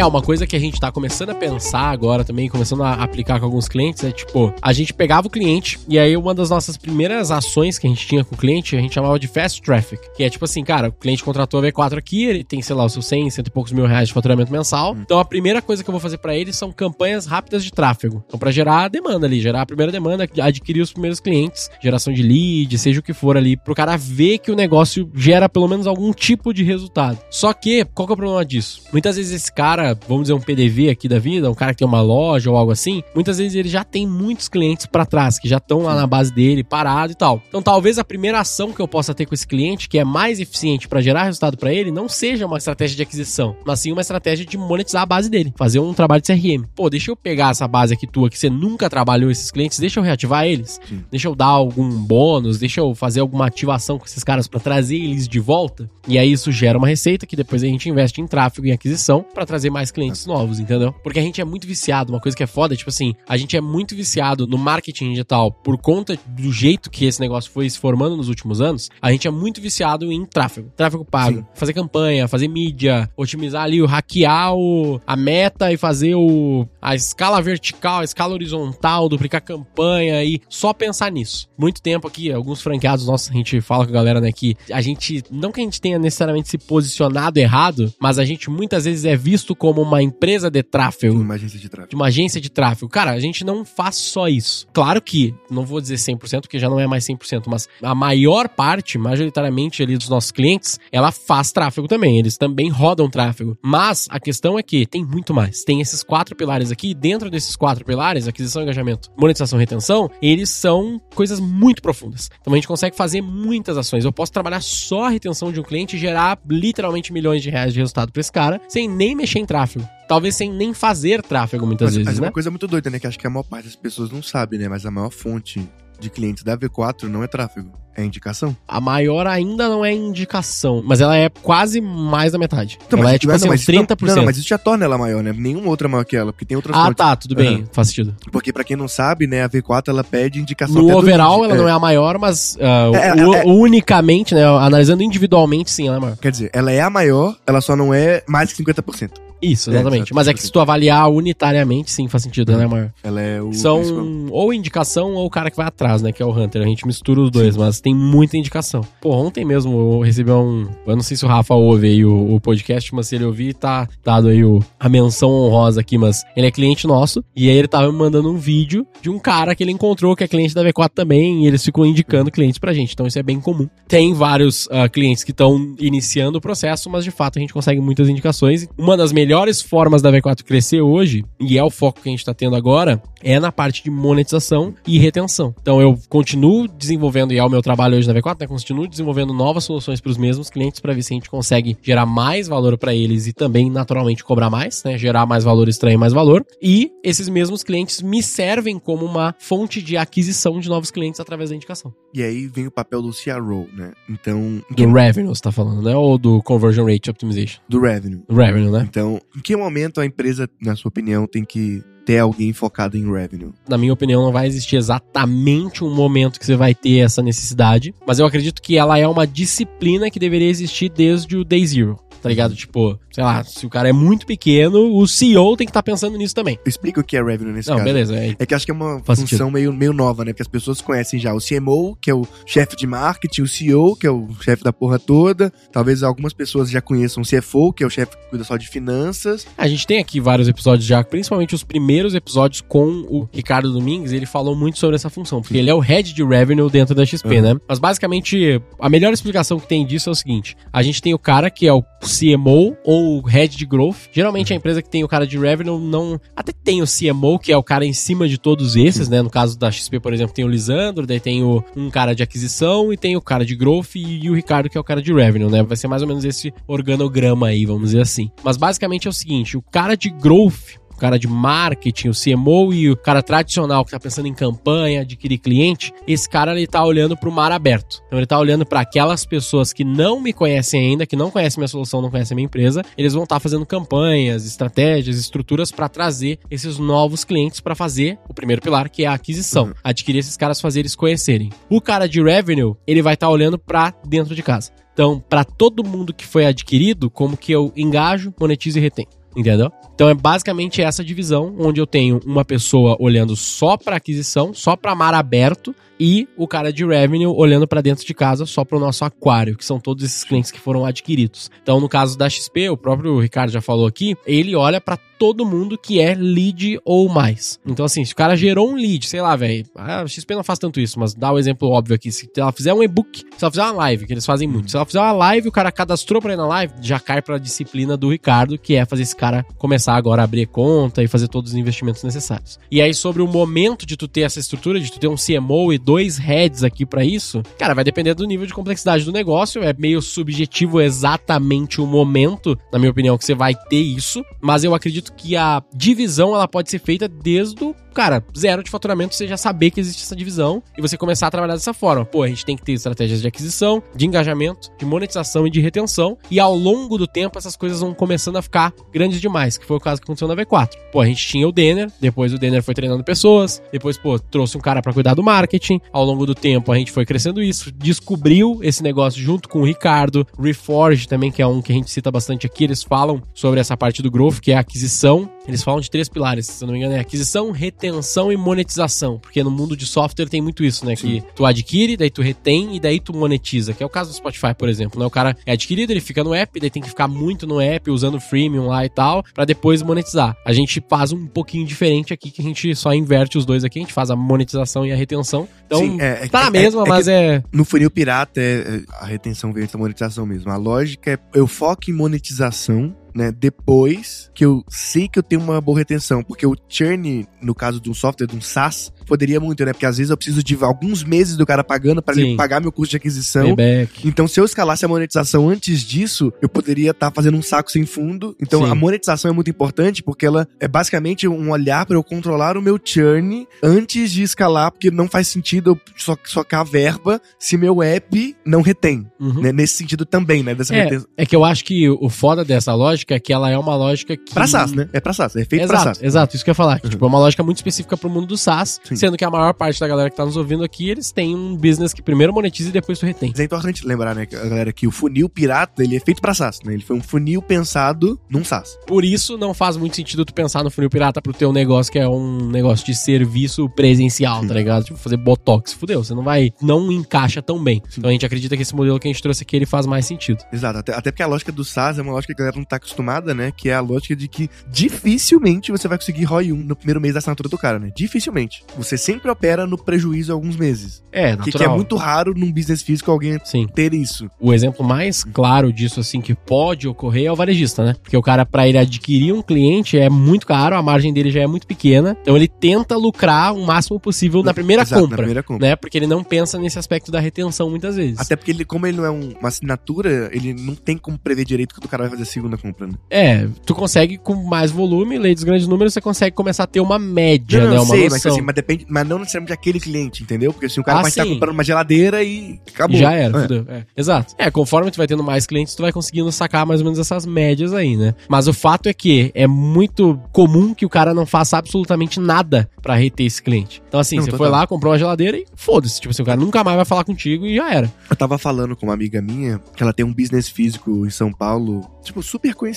Speaker 2: É, uma coisa que a gente tá começando a pensar agora também, começando a aplicar com alguns clientes, é tipo, a gente pegava o cliente e aí uma das nossas primeiras ações que a gente tinha com o cliente, a gente chamava de fast traffic, que é tipo assim, cara, o cliente contratou a V4 aqui, ele tem, sei lá, os seus 100, cento e poucos mil reais de faturamento mensal. Hum. Então a primeira coisa que eu vou fazer para ele são campanhas rápidas de tráfego. Então para gerar a demanda ali, gerar a primeira demanda, adquirir os primeiros clientes, geração de lead, seja o que for ali, pro cara ver que o negócio gera pelo menos algum tipo de resultado. Só que, qual que é o problema disso? Muitas vezes esse cara vamos dizer, um PDV aqui da vida, um cara que tem uma loja ou algo assim, muitas vezes ele já tem muitos clientes para trás, que já estão lá na base dele, parado e tal. Então talvez a primeira ação que eu possa ter com esse cliente, que é mais eficiente para gerar resultado para ele, não seja uma estratégia de aquisição, mas sim uma estratégia de monetizar a base dele, fazer um trabalho de CRM. Pô, deixa eu pegar essa base aqui tua, que você nunca trabalhou esses clientes, deixa eu reativar eles, sim. deixa eu dar algum bônus, deixa eu fazer alguma ativação com esses caras para trazer eles de volta. E aí isso gera uma receita que depois a gente investe em tráfego e aquisição para trazer mais clientes novos, entendeu? Porque a gente é muito viciado, uma coisa que é foda, tipo assim, a gente é muito viciado no marketing digital por conta do jeito que esse negócio foi se formando nos últimos anos, a gente é muito viciado em tráfego, tráfego pago, Sim. fazer campanha, fazer mídia, otimizar ali, o hackear o, a meta e fazer o, a escala vertical, a escala horizontal, duplicar campanha e só pensar nisso. Muito tempo aqui, alguns franqueados nossos, a gente fala com a galera, né, que a gente, não que a gente tenha necessariamente se posicionado errado, mas a gente muitas vezes é visto como uma empresa de tráfego.
Speaker 3: Uma agência de tráfego.
Speaker 2: De uma agência de tráfego. Cara, a gente não faz só isso. Claro que, não vou dizer 100%, porque já não é mais 100%, mas a maior parte, majoritariamente ali dos nossos clientes, ela faz tráfego também. Eles também rodam tráfego. Mas a questão é que tem muito mais. Tem esses quatro pilares aqui. E dentro desses quatro pilares, aquisição, engajamento, monetização e retenção, eles são coisas muito profundas. Então a gente consegue fazer muitas ações. Eu posso trabalhar só a retenção de um cliente e gerar literalmente milhões de reais de resultado para esse cara, sem nem mexer em tráfego talvez sem nem fazer tráfego muitas
Speaker 3: Mas,
Speaker 2: vezes,
Speaker 3: mas é
Speaker 2: né?
Speaker 3: uma coisa muito doida, né? Que acho que a maior parte das pessoas não sabe, né? Mas a maior fonte de clientes da V4 não é tráfego, é indicação.
Speaker 2: A maior ainda não é indicação, mas ela é quase mais da metade. ela
Speaker 3: mas,
Speaker 2: é tipo
Speaker 3: não,
Speaker 2: assim,
Speaker 3: mas
Speaker 2: uns
Speaker 3: isso não-
Speaker 2: 30%.
Speaker 3: Não, não, mas isso já torna ela maior, né? Nenhuma outra é maior que ela, porque tem outras
Speaker 2: Ah,
Speaker 3: fontes.
Speaker 2: tá, tudo bem,
Speaker 3: Aham.
Speaker 2: faz sentido.
Speaker 3: Porque pra quem não sabe, né, a V4 ela pede indicação
Speaker 2: No
Speaker 3: do
Speaker 2: overall,
Speaker 3: lead.
Speaker 2: ela não é a maior, mas ah,
Speaker 3: É,
Speaker 2: o-
Speaker 3: é, é.
Speaker 2: unicamente, né, analisando individualmente, sim, ela é maior.
Speaker 3: Quer dizer, ela é a maior, ela só não é mais que 50%.
Speaker 2: Isso,
Speaker 3: É,
Speaker 2: exatamente.
Speaker 3: exato,
Speaker 2: mas é que se tu avaliar unitariamente, sim, faz sentido, ela é maior.
Speaker 3: Ela é o
Speaker 2: São
Speaker 3: principal.
Speaker 2: ou indicação ou o cara que vai atrás, né? Que é o Hunter. A gente mistura os dois, mas tem muita indicação. Pô, ontem mesmo eu recebi um. Eu não sei se o Rafa ouve aí o, o podcast, mas se ele ouvir, tá dado aí o, a menção honrosa aqui. Mas ele é cliente nosso. E aí ele tava me mandando um vídeo de um cara que ele encontrou que é cliente da V4 também. E eles ficam indicando clientes pra gente. Então isso é bem comum. Tem vários ah, clientes que estão iniciando o processo, mas de fato a gente consegue muitas indicações. Uma das melhores formas da V4 crescer hoje, e é o foco que a gente tá tendo agora, é na parte de monetização e retenção. Então eu continuo desenvolvendo, e é o meu trabalho hoje na V4, né? Continuo desenvolvendo novas soluções para os mesmos clientes para ver se a gente consegue gerar mais valor para eles e também naturalmente cobrar mais, né? Gerar mais valor, extrair mais valor. E esses mesmos clientes me servem como uma fonte de aquisição de novos clientes através da indicação.
Speaker 3: E aí vem o papel do CRO, né? Então,
Speaker 2: Do
Speaker 3: que-
Speaker 2: revenue, você tá falando, né? Ou do conversion rate optimization?
Speaker 3: do revenue.
Speaker 2: Do revenue, né?
Speaker 3: Então, em que momento a empresa, na sua opinião, tem que ter alguém focado em revenue?
Speaker 2: na minha opinião, não vai existir exatamente um momento que você vai ter essa necessidade, mas eu acredito que ela é uma disciplina que deveria existir desde o Day Zero. Tá ligado? Tipo, sei lá, se o cara é muito pequeno, o CEO tem que estar pensando nisso também.
Speaker 3: Explica o que é revenue nesse
Speaker 2: Não,
Speaker 3: caso.
Speaker 2: beleza. É,
Speaker 3: É que acho que é uma
Speaker 2: Faz
Speaker 3: função meio, meio nova, né? Porque as pessoas conhecem já o CMO, que é o chefe de marketing, o CEO, que é o chefe da porra toda. Talvez algumas pessoas já conheçam o CFO, que é o chefe que cuida só de finanças.
Speaker 2: A gente tem aqui vários episódios já, principalmente os primeiros episódios com o Ricardo Domingues, ele falou muito sobre essa função, porque ele é o head de revenue dentro da XP,
Speaker 3: Uhum.
Speaker 2: né? Mas basicamente, a melhor explicação que tem disso é o seguinte: a gente tem o cara que é o CMO ou head de growth. Geralmente a empresa que tem o cara de revenue não. Até tem o CMO, que é o cara em cima de todos esses, né? No caso da XP, por exemplo, tem o Lisandro, daí tem o, um cara de aquisição e tem o cara de growth e, e o Ricardo, que é o cara de revenue, né? Vai ser mais ou menos esse organograma aí, vamos dizer assim. Mas basicamente é o seguinte: o cara de growth cara de marketing, o CMO e o cara tradicional que tá pensando em campanha, adquirir cliente, esse cara ele tá olhando pro mar aberto. Então ele tá olhando para aquelas pessoas que não me conhecem ainda, que não conhecem minha solução, não conhecem minha empresa, eles vão estar fazendo campanhas, estratégias, estruturas para trazer esses novos clientes para fazer o primeiro pilar, que é a aquisição,
Speaker 3: Uhum.
Speaker 2: adquirir esses caras, fazer eles conhecerem. O cara de revenue, ele vai estar olhando para dentro de casa. Então, para todo mundo que foi adquirido, como que eu engajo, monetizo e retém. Entendeu? Então é basicamente essa divisão onde eu tenho uma pessoa olhando só para aquisição, só para mar aberto e o cara de revenue olhando para dentro de casa só para o nosso aquário, que são todos esses clientes que foram adquiridos. Então no caso da XP, o próprio Ricardo já falou aqui, ele olha para todo mundo que é lead ou mais. Então assim, se o cara gerou um lead, sei lá, velho, a XP não faz tanto isso, mas dá o um exemplo óbvio aqui, se ela fizer um e-book, se ela fizer uma live, que eles fazem muito, se ela fizer uma live, o cara cadastrou para ir na live, já cai para a disciplina do Ricardo, que é fazer esse cara começar agora a abrir conta e fazer todos os investimentos necessários. E aí sobre o momento de tu ter essa estrutura, de tu ter um CMO e dois heads aqui para isso, cara, vai depender do nível de complexidade do negócio, é meio subjetivo exatamente o momento, na minha opinião, que você vai ter isso, mas eu acredito que a divisão ela pode ser feita desde o cara, zero de faturamento, você já saber que existe essa divisão e você começar a trabalhar dessa forma. Pô, a gente tem que ter estratégias de aquisição, de engajamento, de monetização e de retenção. E ao longo do tempo, essas coisas vão começando a ficar grandes demais, que foi o caso que aconteceu na V4. Pô, a gente tinha o Denner, depois o Denner foi treinando pessoas, depois, pô, trouxe um cara para cuidar do marketing. Ao longo do tempo, a gente foi crescendo isso, descobriu esse negócio junto com o Ricardo, Reforge também, que é um que a gente cita bastante aqui, eles falam sobre essa parte do growth, que é a aquisição. Eles falam de três pilares, se eu não me engano, é aquisição, retenção e monetização. Porque no mundo de software tem muito isso, né?
Speaker 3: Sim.
Speaker 2: Que tu adquire, daí tu retém e daí tu monetiza. Que é o caso do Spotify, por exemplo. Né? O cara é adquirido, ele fica no app, daí tem que ficar muito no app, usando o freemium lá e tal, para depois monetizar. A gente faz um pouquinho diferente aqui, que a gente só inverte os dois aqui, a gente faz a monetização e a retenção. Então,
Speaker 3: Sim, é- é-
Speaker 2: tá na
Speaker 3: é-
Speaker 2: mesma,
Speaker 3: é
Speaker 2: mas é.
Speaker 3: No funil pirata, é, é- a retenção vem antes da monetização mesmo. A lógica é eu foco em monetização né? Depois que eu sei que eu tenho uma boa retenção. Porque o churn, no caso de um software, de um SaaS, poderia muito, né? Porque às vezes eu preciso de alguns meses do cara pagando para ele pagar meu custo de aquisição.
Speaker 2: Payback.
Speaker 3: Então, se eu escalasse a monetização antes disso, eu poderia estar fazendo um saco sem fundo. Então,
Speaker 2: Sim.
Speaker 3: a monetização é muito importante porque ela é basicamente um olhar para eu controlar o meu churn antes de escalar, porque não faz sentido eu so- socar a verba se meu app não retém.
Speaker 2: Uhum.
Speaker 3: né? Nesse sentido também, né? Dessa
Speaker 2: É, é que eu acho que o foda dessa lógica é que ela é uma lógica que.
Speaker 3: Pra SaaS, né? É pra SaaS. É feito pra
Speaker 2: Exato,
Speaker 3: SaaS.
Speaker 2: exato, isso que eu ia falar. que, Tipo, é uma lógica muito específica pro mundo do SaaS,
Speaker 3: Sim.
Speaker 2: sendo que a maior parte da galera que tá nos ouvindo aqui, eles têm um business que primeiro monetiza e depois tu retém.
Speaker 3: Mas é importante lembrar, né, galera, que o funil pirata, ele é feito pra SaaS, né? Ele foi um funil pensado num SaaS.
Speaker 2: Por isso não faz muito sentido tu pensar no funil pirata pro teu negócio, que é um negócio de serviço presencial, tá ligado? Tipo, fazer botox. Fudeu, você não vai. Não encaixa tão bem. Então a gente acredita que esse modelo que a gente trouxe aqui ele faz mais sentido.
Speaker 3: Exato, até, até porque a lógica do SaaS é uma lógica que a galera não tá acostumada, né? Que é a lógica de que dificilmente você vai conseguir ROI 1 no primeiro mês da assinatura do cara, né? Dificilmente. Você sempre opera no prejuízo alguns meses.
Speaker 2: É,
Speaker 3: Que,
Speaker 2: natural.
Speaker 3: que é muito raro num business físico alguém
Speaker 2: Sim.
Speaker 3: ter isso.
Speaker 2: O exemplo mais claro disso, assim, que pode ocorrer é o varejista, né? Porque o cara, pra ele adquirir um cliente, é muito caro, a margem dele já é muito pequena. Então ele tenta lucrar o máximo possível na primeira
Speaker 3: Exato,
Speaker 2: compra.
Speaker 3: Na primeira compra.
Speaker 2: Né? Porque ele não pensa nesse aspecto da retenção muitas vezes.
Speaker 3: Até porque ele, como ele não é um- uma assinatura, ele não tem como prever direito que o cara vai fazer a segunda compra, né?
Speaker 2: É, tu consegue com mais volume, lei dos grandes números, você consegue começar a ter uma média,
Speaker 3: não,
Speaker 2: né?
Speaker 3: não,
Speaker 2: Uma
Speaker 3: sei, mas,
Speaker 2: noção.
Speaker 3: assim, mas depende, mas não necessariamente aquele cliente, entendeu? Porque assim, o cara
Speaker 2: Ah,
Speaker 3: pode estar comprando uma geladeira e acabou.
Speaker 2: Já era,
Speaker 3: É.
Speaker 2: fudeu. É, Exato. É, conforme tu vai tendo mais clientes, tu vai conseguindo sacar mais ou menos essas médias aí, né? Mas o fato é que é muito comum que o cara não faça absolutamente nada pra reter esse cliente. Então, assim,
Speaker 3: Não,
Speaker 2: você foi lá, comprou uma geladeira e foda-se. Tipo assim, o cara nunca mais vai falar contigo e já era.
Speaker 3: Eu tava falando com uma amiga minha que ela tem um business físico em São Paulo, tipo, super conhecido,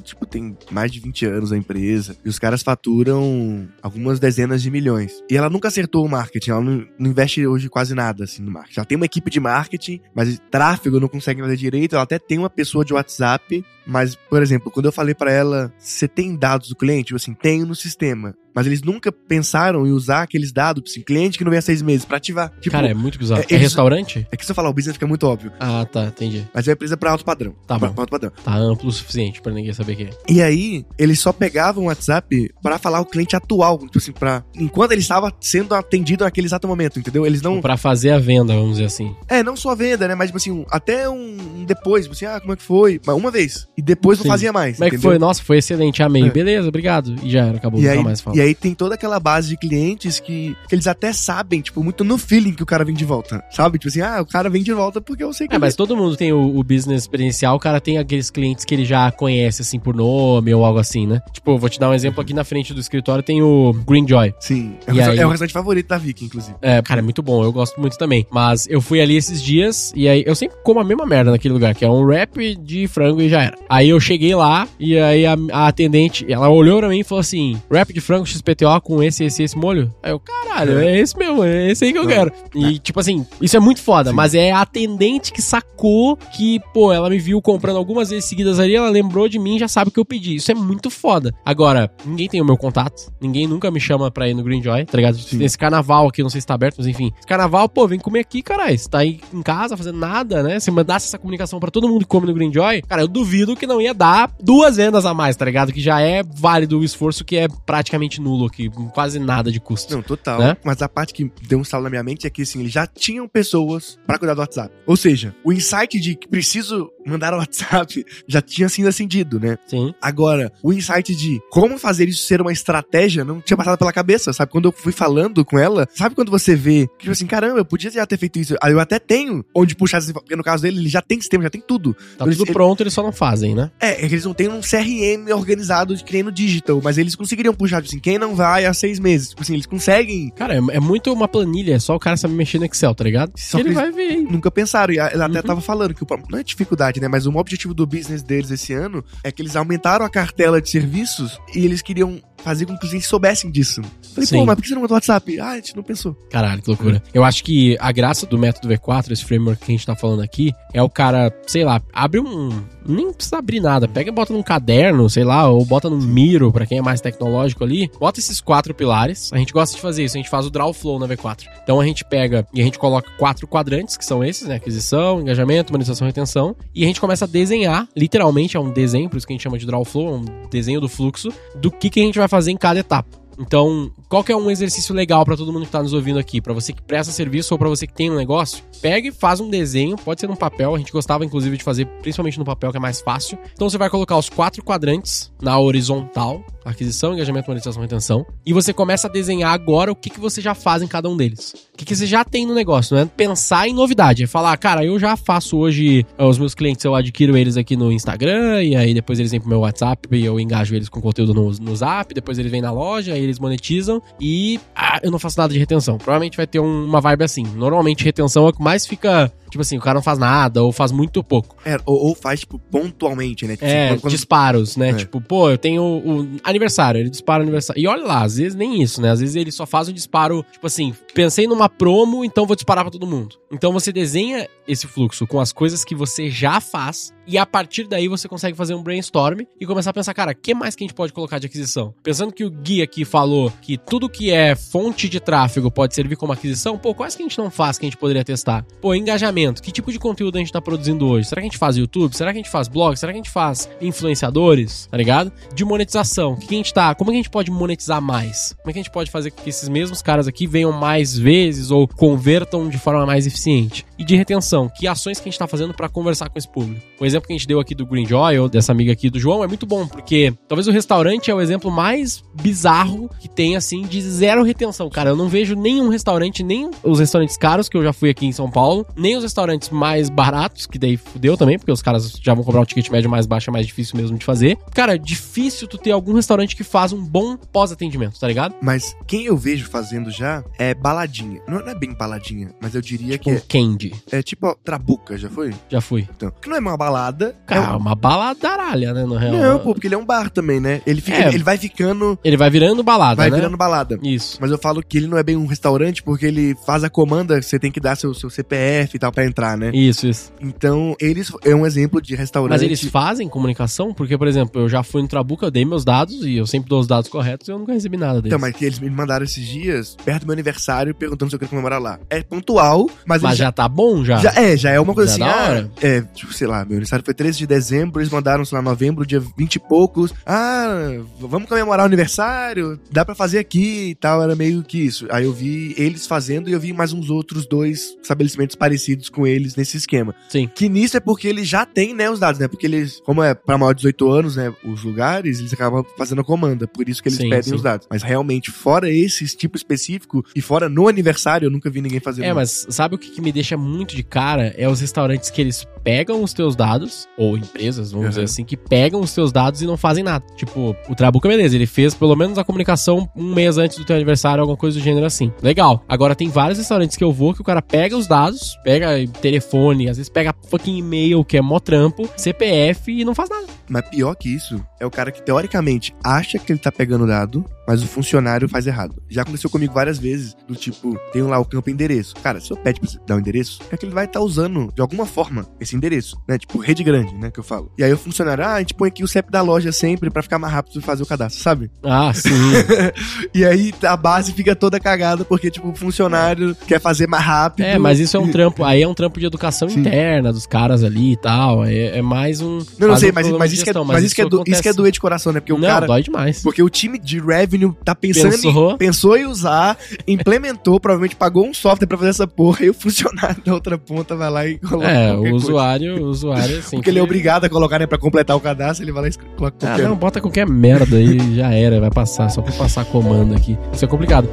Speaker 3: tipo, tem mais de 20 anos a empresa, e os caras faturam algumas dezenas de milhões. E ela nunca acertou o marketing, ela não, não investe hoje quase nada, assim, no marketing. Ela tem uma equipe de marketing, mas tráfego não consegue fazer direito, ela até tem uma pessoa de WhatsApp, mas, por exemplo, quando eu falei pra ela, você tem dados do cliente? Eu, assim, tenho no sistema. Mas eles nunca pensaram em usar aqueles dados, assim, cliente que não vem há seis meses, pra ativar. Tipo,
Speaker 2: cara, é muito bizarro.
Speaker 3: é,
Speaker 2: É,
Speaker 3: eles-
Speaker 2: restaurante?
Speaker 3: é que se eu falar o business fica muito óbvio.
Speaker 2: Ah, tá, entendi.
Speaker 3: Mas é uma empresa pra alto padrão.
Speaker 2: Tá
Speaker 3: pra,
Speaker 2: bom.
Speaker 3: pra alto padrão.
Speaker 2: Tá amplo o suficiente pra ninguém saber quem é.
Speaker 3: E aí, eles só pegavam o WhatsApp pra falar o cliente atual. Tipo assim, pra. Enquanto ele estava sendo atendido naquele exato momento, entendeu? Eles não.
Speaker 2: Pra fazer a venda, vamos dizer assim.
Speaker 3: É, não só a venda, né? Mas, tipo assim, até um, um depois, tipo assim, ah, como é que foi? Mas uma vez. E depois não
Speaker 2: Sim.
Speaker 3: fazia mais.
Speaker 2: Como é que foi? Nossa, foi excelente, amei.
Speaker 3: É.
Speaker 2: Beleza, obrigado. E já era, acabou,
Speaker 3: E aí,
Speaker 2: mais fala.
Speaker 3: e aí tem toda aquela base de clientes que, que eles até sabem, tipo, muito no feeling que o cara vem de volta. Sabe? Tipo assim, ah, o cara vem de volta porque eu sei que
Speaker 2: É, mas todo mundo tem o, o business experiencial, o cara tem aqueles clientes que ele já conhece, assim, por nome ou algo assim, né? Tipo, vou te dar um exemplo aqui na frente do escritório, tem o Greenjoy.
Speaker 3: Sim. É,
Speaker 2: E
Speaker 3: o
Speaker 2: aí-
Speaker 3: é o restaurante favorito da Vicky, inclusive.
Speaker 2: É, cara, é muito bom, eu gosto muito também. Mas eu fui ali esses dias e aí eu sempre como a mesma merda naquele lugar, que é um wrap de frango e já era. Aí eu cheguei lá e aí a, a atendente, ela olhou pra mim e falou assim: wrap de frango XPTO com esse, esse, esse molho? Aí eu, caralho, é esse mesmo, é esse aí que eu
Speaker 3: É.
Speaker 2: quero. E tipo assim, isso é muito foda,
Speaker 3: Sim.
Speaker 2: mas é a atendente que sacou que, pô, ela me viu comprando algumas vezes seguidas ali, ela lembrou de mim e já sabe o que eu pedi. Isso é muito foda. Agora, ninguém tem o meu contato, ninguém nunca me chama pra ir no Greenjoy, tá ligado?
Speaker 3: Sim.
Speaker 2: Nesse carnaval aqui, não sei se tá aberto, mas enfim. Esse carnaval, pô, vem comer aqui, caralho. Você tá aí em casa fazendo nada, né? Se mandasse essa comunicação pra todo mundo que come no Greenjoy, cara, eu duvido que não ia dar duas vendas a mais, tá ligado? Que já é válido o esforço que é praticamente nulo aqui, com quase nada de custo.
Speaker 3: Não, total.
Speaker 2: Né?
Speaker 3: Mas a parte que deu um estalo na minha mente é que, assim, eles já tinham pessoas pra cuidar do WhatsApp. Ou seja, o insight de que preciso mandar o WhatsApp já tinha sido acendido, né?
Speaker 2: Sim.
Speaker 3: Agora, o insight de como fazer isso ser uma estratégia não tinha passado pela cabeça, sabe? Quando eu fui falando com ela, sabe quando você vê, que, tipo assim, caramba, eu podia já ter feito isso. Aí eu até tenho onde puxar, porque no caso dele, ele já tem sistema, já tem tudo.
Speaker 2: Tá
Speaker 3: Eles-
Speaker 2: tudo pronto, eles só não fazem, né?
Speaker 3: É, é que eles não têm um CRM organizado de que no digital, mas eles conseguiriam puxar, tipo assim, quem não vai há seis meses. Tipo assim, eles conseguem
Speaker 2: Cara, é, é muito uma planilha, é só o cara saber mexer no Excel, tá ligado?
Speaker 3: Só
Speaker 2: ele vai ver. hein?
Speaker 3: nunca pensaram. E ela até
Speaker 2: Uhum.
Speaker 3: tava falando que o, não é dificuldade, né? Mas o objetivo do business deles esse ano é que eles aumentaram a cartela de serviços e eles queriam fazer com que os clientes soubessem disso. Falei,
Speaker 2: Sim.
Speaker 3: pô, mas por que você não mandou WhatsApp? Ah, a gente não pensou.
Speaker 2: Caralho, que loucura. Eu acho que a graça do método V4, esse framework que a gente tá falando aqui, é o cara, sei lá, abre um nem precisa abrir nada. Pega e bota num caderno, sei lá, ou bota num Miro, pra quem é mais tecnológico ali. Bota esses quatro pilares. A gente gosta de fazer isso, a gente faz o draw flow na V4. Então a gente pega e a gente coloca quatro quadrantes, que são esses, né? Aquisição, engajamento, monetização e retenção. E a gente começa a desenhar, literalmente é um desenho, por isso que a gente chama de draw flow, é um desenho do fluxo, do que, que a gente vai fazer em cada etapa. Então, qual que é um exercício legal para todo mundo que tá nos ouvindo aqui? Para você que presta serviço ou para você que tem um negócio? Pega e faz um desenho, pode ser num papel, a gente gostava inclusive de fazer principalmente no papel que é mais fácil. Então você vai colocar os quatro quadrantes na horizontal, aquisição, engajamento, monetização, retenção, e você começa a desenhar agora o que, que você já faz em cada um deles. O que, que você já tem no negócio, não é pensar em novidade, é falar, cara, eu já faço hoje eh, os meus clientes, eu adquiro eles aqui no Instagram, e aí depois eles vêm pro meu WhatsApp e eu engajo eles com conteúdo no, no Zap, depois eles vêm na loja, aí eles monetizam, e ah, eu não faço nada de retenção. Provavelmente vai ter um- uma vibe assim. Normalmente retenção é o que mais fica, tipo assim, o cara não faz nada, ou faz muito pouco.
Speaker 3: É, ou, ou faz, tipo, pontualmente, né? Tipo,
Speaker 2: É,
Speaker 3: quando- quando-
Speaker 2: disparos, né?
Speaker 3: É.
Speaker 2: Tipo, pô, eu tenho o aniversário, ele dispara o aniversário. E olha lá, às vezes nem isso, né? Às vezes ele só faz um disparo, tipo assim, pensei numa promo, então vou disparar pra todo mundo. Então você desenha esse fluxo com as coisas que você já faz e a partir daí você consegue fazer um brainstorm e começar a pensar, cara, o que mais que a gente pode colocar de aquisição? Pensando que o Gui aqui falou que tudo que é fonte de tráfego pode servir como aquisição, pô, quais que a gente não faz que a gente poderia testar? Pô, engajamento, que tipo de conteúdo a gente tá produzindo hoje? Será que a gente faz YouTube? Será que a gente faz blog? Será que a gente faz influenciadores? Tá ligado? De monetização, que, que a gente tá, como é que a gente pode monetizar mais? Como é que a gente pode fazer que esses mesmos caras aqui venham mais vezes ou convertam de forma mais eficiente? E de retenção, que ações que a gente tá fazendo para conversar com esse público? O exemplo que a gente deu aqui do Green Joy, ou dessa amiga aqui do João, é muito bom, porque talvez o restaurante é o exemplo mais bizarro que tem, assim, de zero retenção. Cara, eu não vejo nenhum restaurante, nem os restaurantes caros, que eu já fui aqui em São Paulo, nem os restaurantes mais baratos, que daí fudeu também, porque os caras já vão cobrar um ticket médio mais baixo, é mais difícil mesmo de fazer. Cara, é difícil tu ter algum restaurante que faz um bom pós-atendimento, tá ligado?
Speaker 3: Mas quem eu vejo fazendo já é baladinha. Não, é bem baladinha, mas eu diria
Speaker 2: Tipo
Speaker 3: que
Speaker 2: um candy.
Speaker 3: é, é tipo ó, Trabuca, já foi?
Speaker 2: Já fui.
Speaker 3: Então, que não é uma balada.
Speaker 2: Cara,
Speaker 3: é
Speaker 2: uma baladaralha, né, no real.
Speaker 3: Não, pô, porque ele é um bar também, né? Ele, fica,
Speaker 2: É.
Speaker 3: ele vai ficando,
Speaker 2: Ele vai virando balada,
Speaker 3: vai
Speaker 2: né?
Speaker 3: virando balada.
Speaker 2: Isso.
Speaker 3: Mas eu falo que ele não é bem um restaurante porque ele faz a comanda, você tem que dar seu, seu CPF e tal pra entrar, né?
Speaker 2: Isso, isso.
Speaker 3: Então, eles é um exemplo de restaurante.
Speaker 2: Mas eles fazem comunicação? Porque, por exemplo, eu já fui no Trabuca, eu dei meus dados e eu sempre dou os dados corretos e eu nunca recebi nada deles.
Speaker 3: Então, mas que eles me mandaram esses dias, perto do meu aniversário, perguntando se eu queria comemorar lá. É pontual, mas,
Speaker 2: Mas
Speaker 3: eles
Speaker 2: já tá bom, já?
Speaker 3: Já, é, já é uma coisa
Speaker 2: Já
Speaker 3: assim.
Speaker 2: é da
Speaker 3: ah,
Speaker 2: hora.
Speaker 3: É, tipo, sei lá, meu aniversário foi 13 de dezembro, eles mandaram, sei lá, novembro, dia 20 e poucos. Ah, vamos comemorar o aniversário? Dá pra fazer aqui e tal, era meio que isso. Aí eu vi eles fazendo e eu vi mais uns outros dois estabelecimentos parecidos com eles nesse esquema.
Speaker 2: Sim.
Speaker 3: Que nisso é porque eles já têm, né, os dados, né? Porque eles, como é pra maior de 18 anos, né, os lugares, eles acabam fazendo a comanda. Por isso que eles
Speaker 2: Sim,
Speaker 3: pedem
Speaker 2: sim.
Speaker 3: os dados. Mas realmente, fora esse tipo específico e fora no aniversário, eu nunca vi ninguém fazendo.
Speaker 2: É, mas sabe o que, que me deixa muito de cara? É os restaurantes que eles pegam os teus dados, ou empresas, vamos
Speaker 3: Uhum.
Speaker 2: dizer assim, que pegam os teus dados e não fazem nada. Tipo, o Trabuca, beleza, ele fez pelo menos a comunicação um mês antes do teu aniversário, alguma coisa do gênero assim. Legal. Agora tem vários restaurantes que eu vou que o cara pega os dados, pega telefone, às vezes pega fucking e-mail, que é mó trampo, CPF e não faz nada.
Speaker 3: Mas pior que isso, é o cara que teoricamente acha que ele tá pegando dado, mas o funcionário faz errado. Já aconteceu comigo várias vezes, do tipo, tem lá o campo endereço. Cara, se eu pede pra você dar o endereço, é que ele vai estar usando de alguma forma esse endereço, né? Tipo, rede grande, né? Que eu falo. E aí o funcionário, ah, a gente põe aqui o CEP da loja sempre pra ficar mais rápido de fazer o cadastro, sabe?
Speaker 2: Ah, sim.
Speaker 3: E aí a base fica toda cagada porque, tipo, o funcionário quer fazer mais rápido.
Speaker 2: é, mas isso é um trampo, aí é um trampo de educação
Speaker 3: Sim.
Speaker 2: interna dos caras ali e tal. É, é mais um.
Speaker 3: Não, não sei,
Speaker 2: um
Speaker 3: mas, mas, isso, que é,
Speaker 2: gestão,
Speaker 3: mas isso, que é do, isso que é doer de coração, né? Porque o
Speaker 2: Não,
Speaker 3: cara.
Speaker 2: dói demais.
Speaker 3: Porque o time de revenue tá pensando
Speaker 2: Pensou.
Speaker 3: em, pensou em usar, implementou, provavelmente pagou um software pra fazer essa porra, e o funcionário da outra ponta vai lá e coloca
Speaker 2: É, o
Speaker 3: coisa.
Speaker 2: usuário, o usuário, assim.
Speaker 3: Porque ele é obrigado a colocar, né, pra completar o cadastro, ele vai lá e coloca
Speaker 2: Ah, não, bota qualquer merda aí, já era, vai passar, só pra passar comando aqui. Isso é complicado.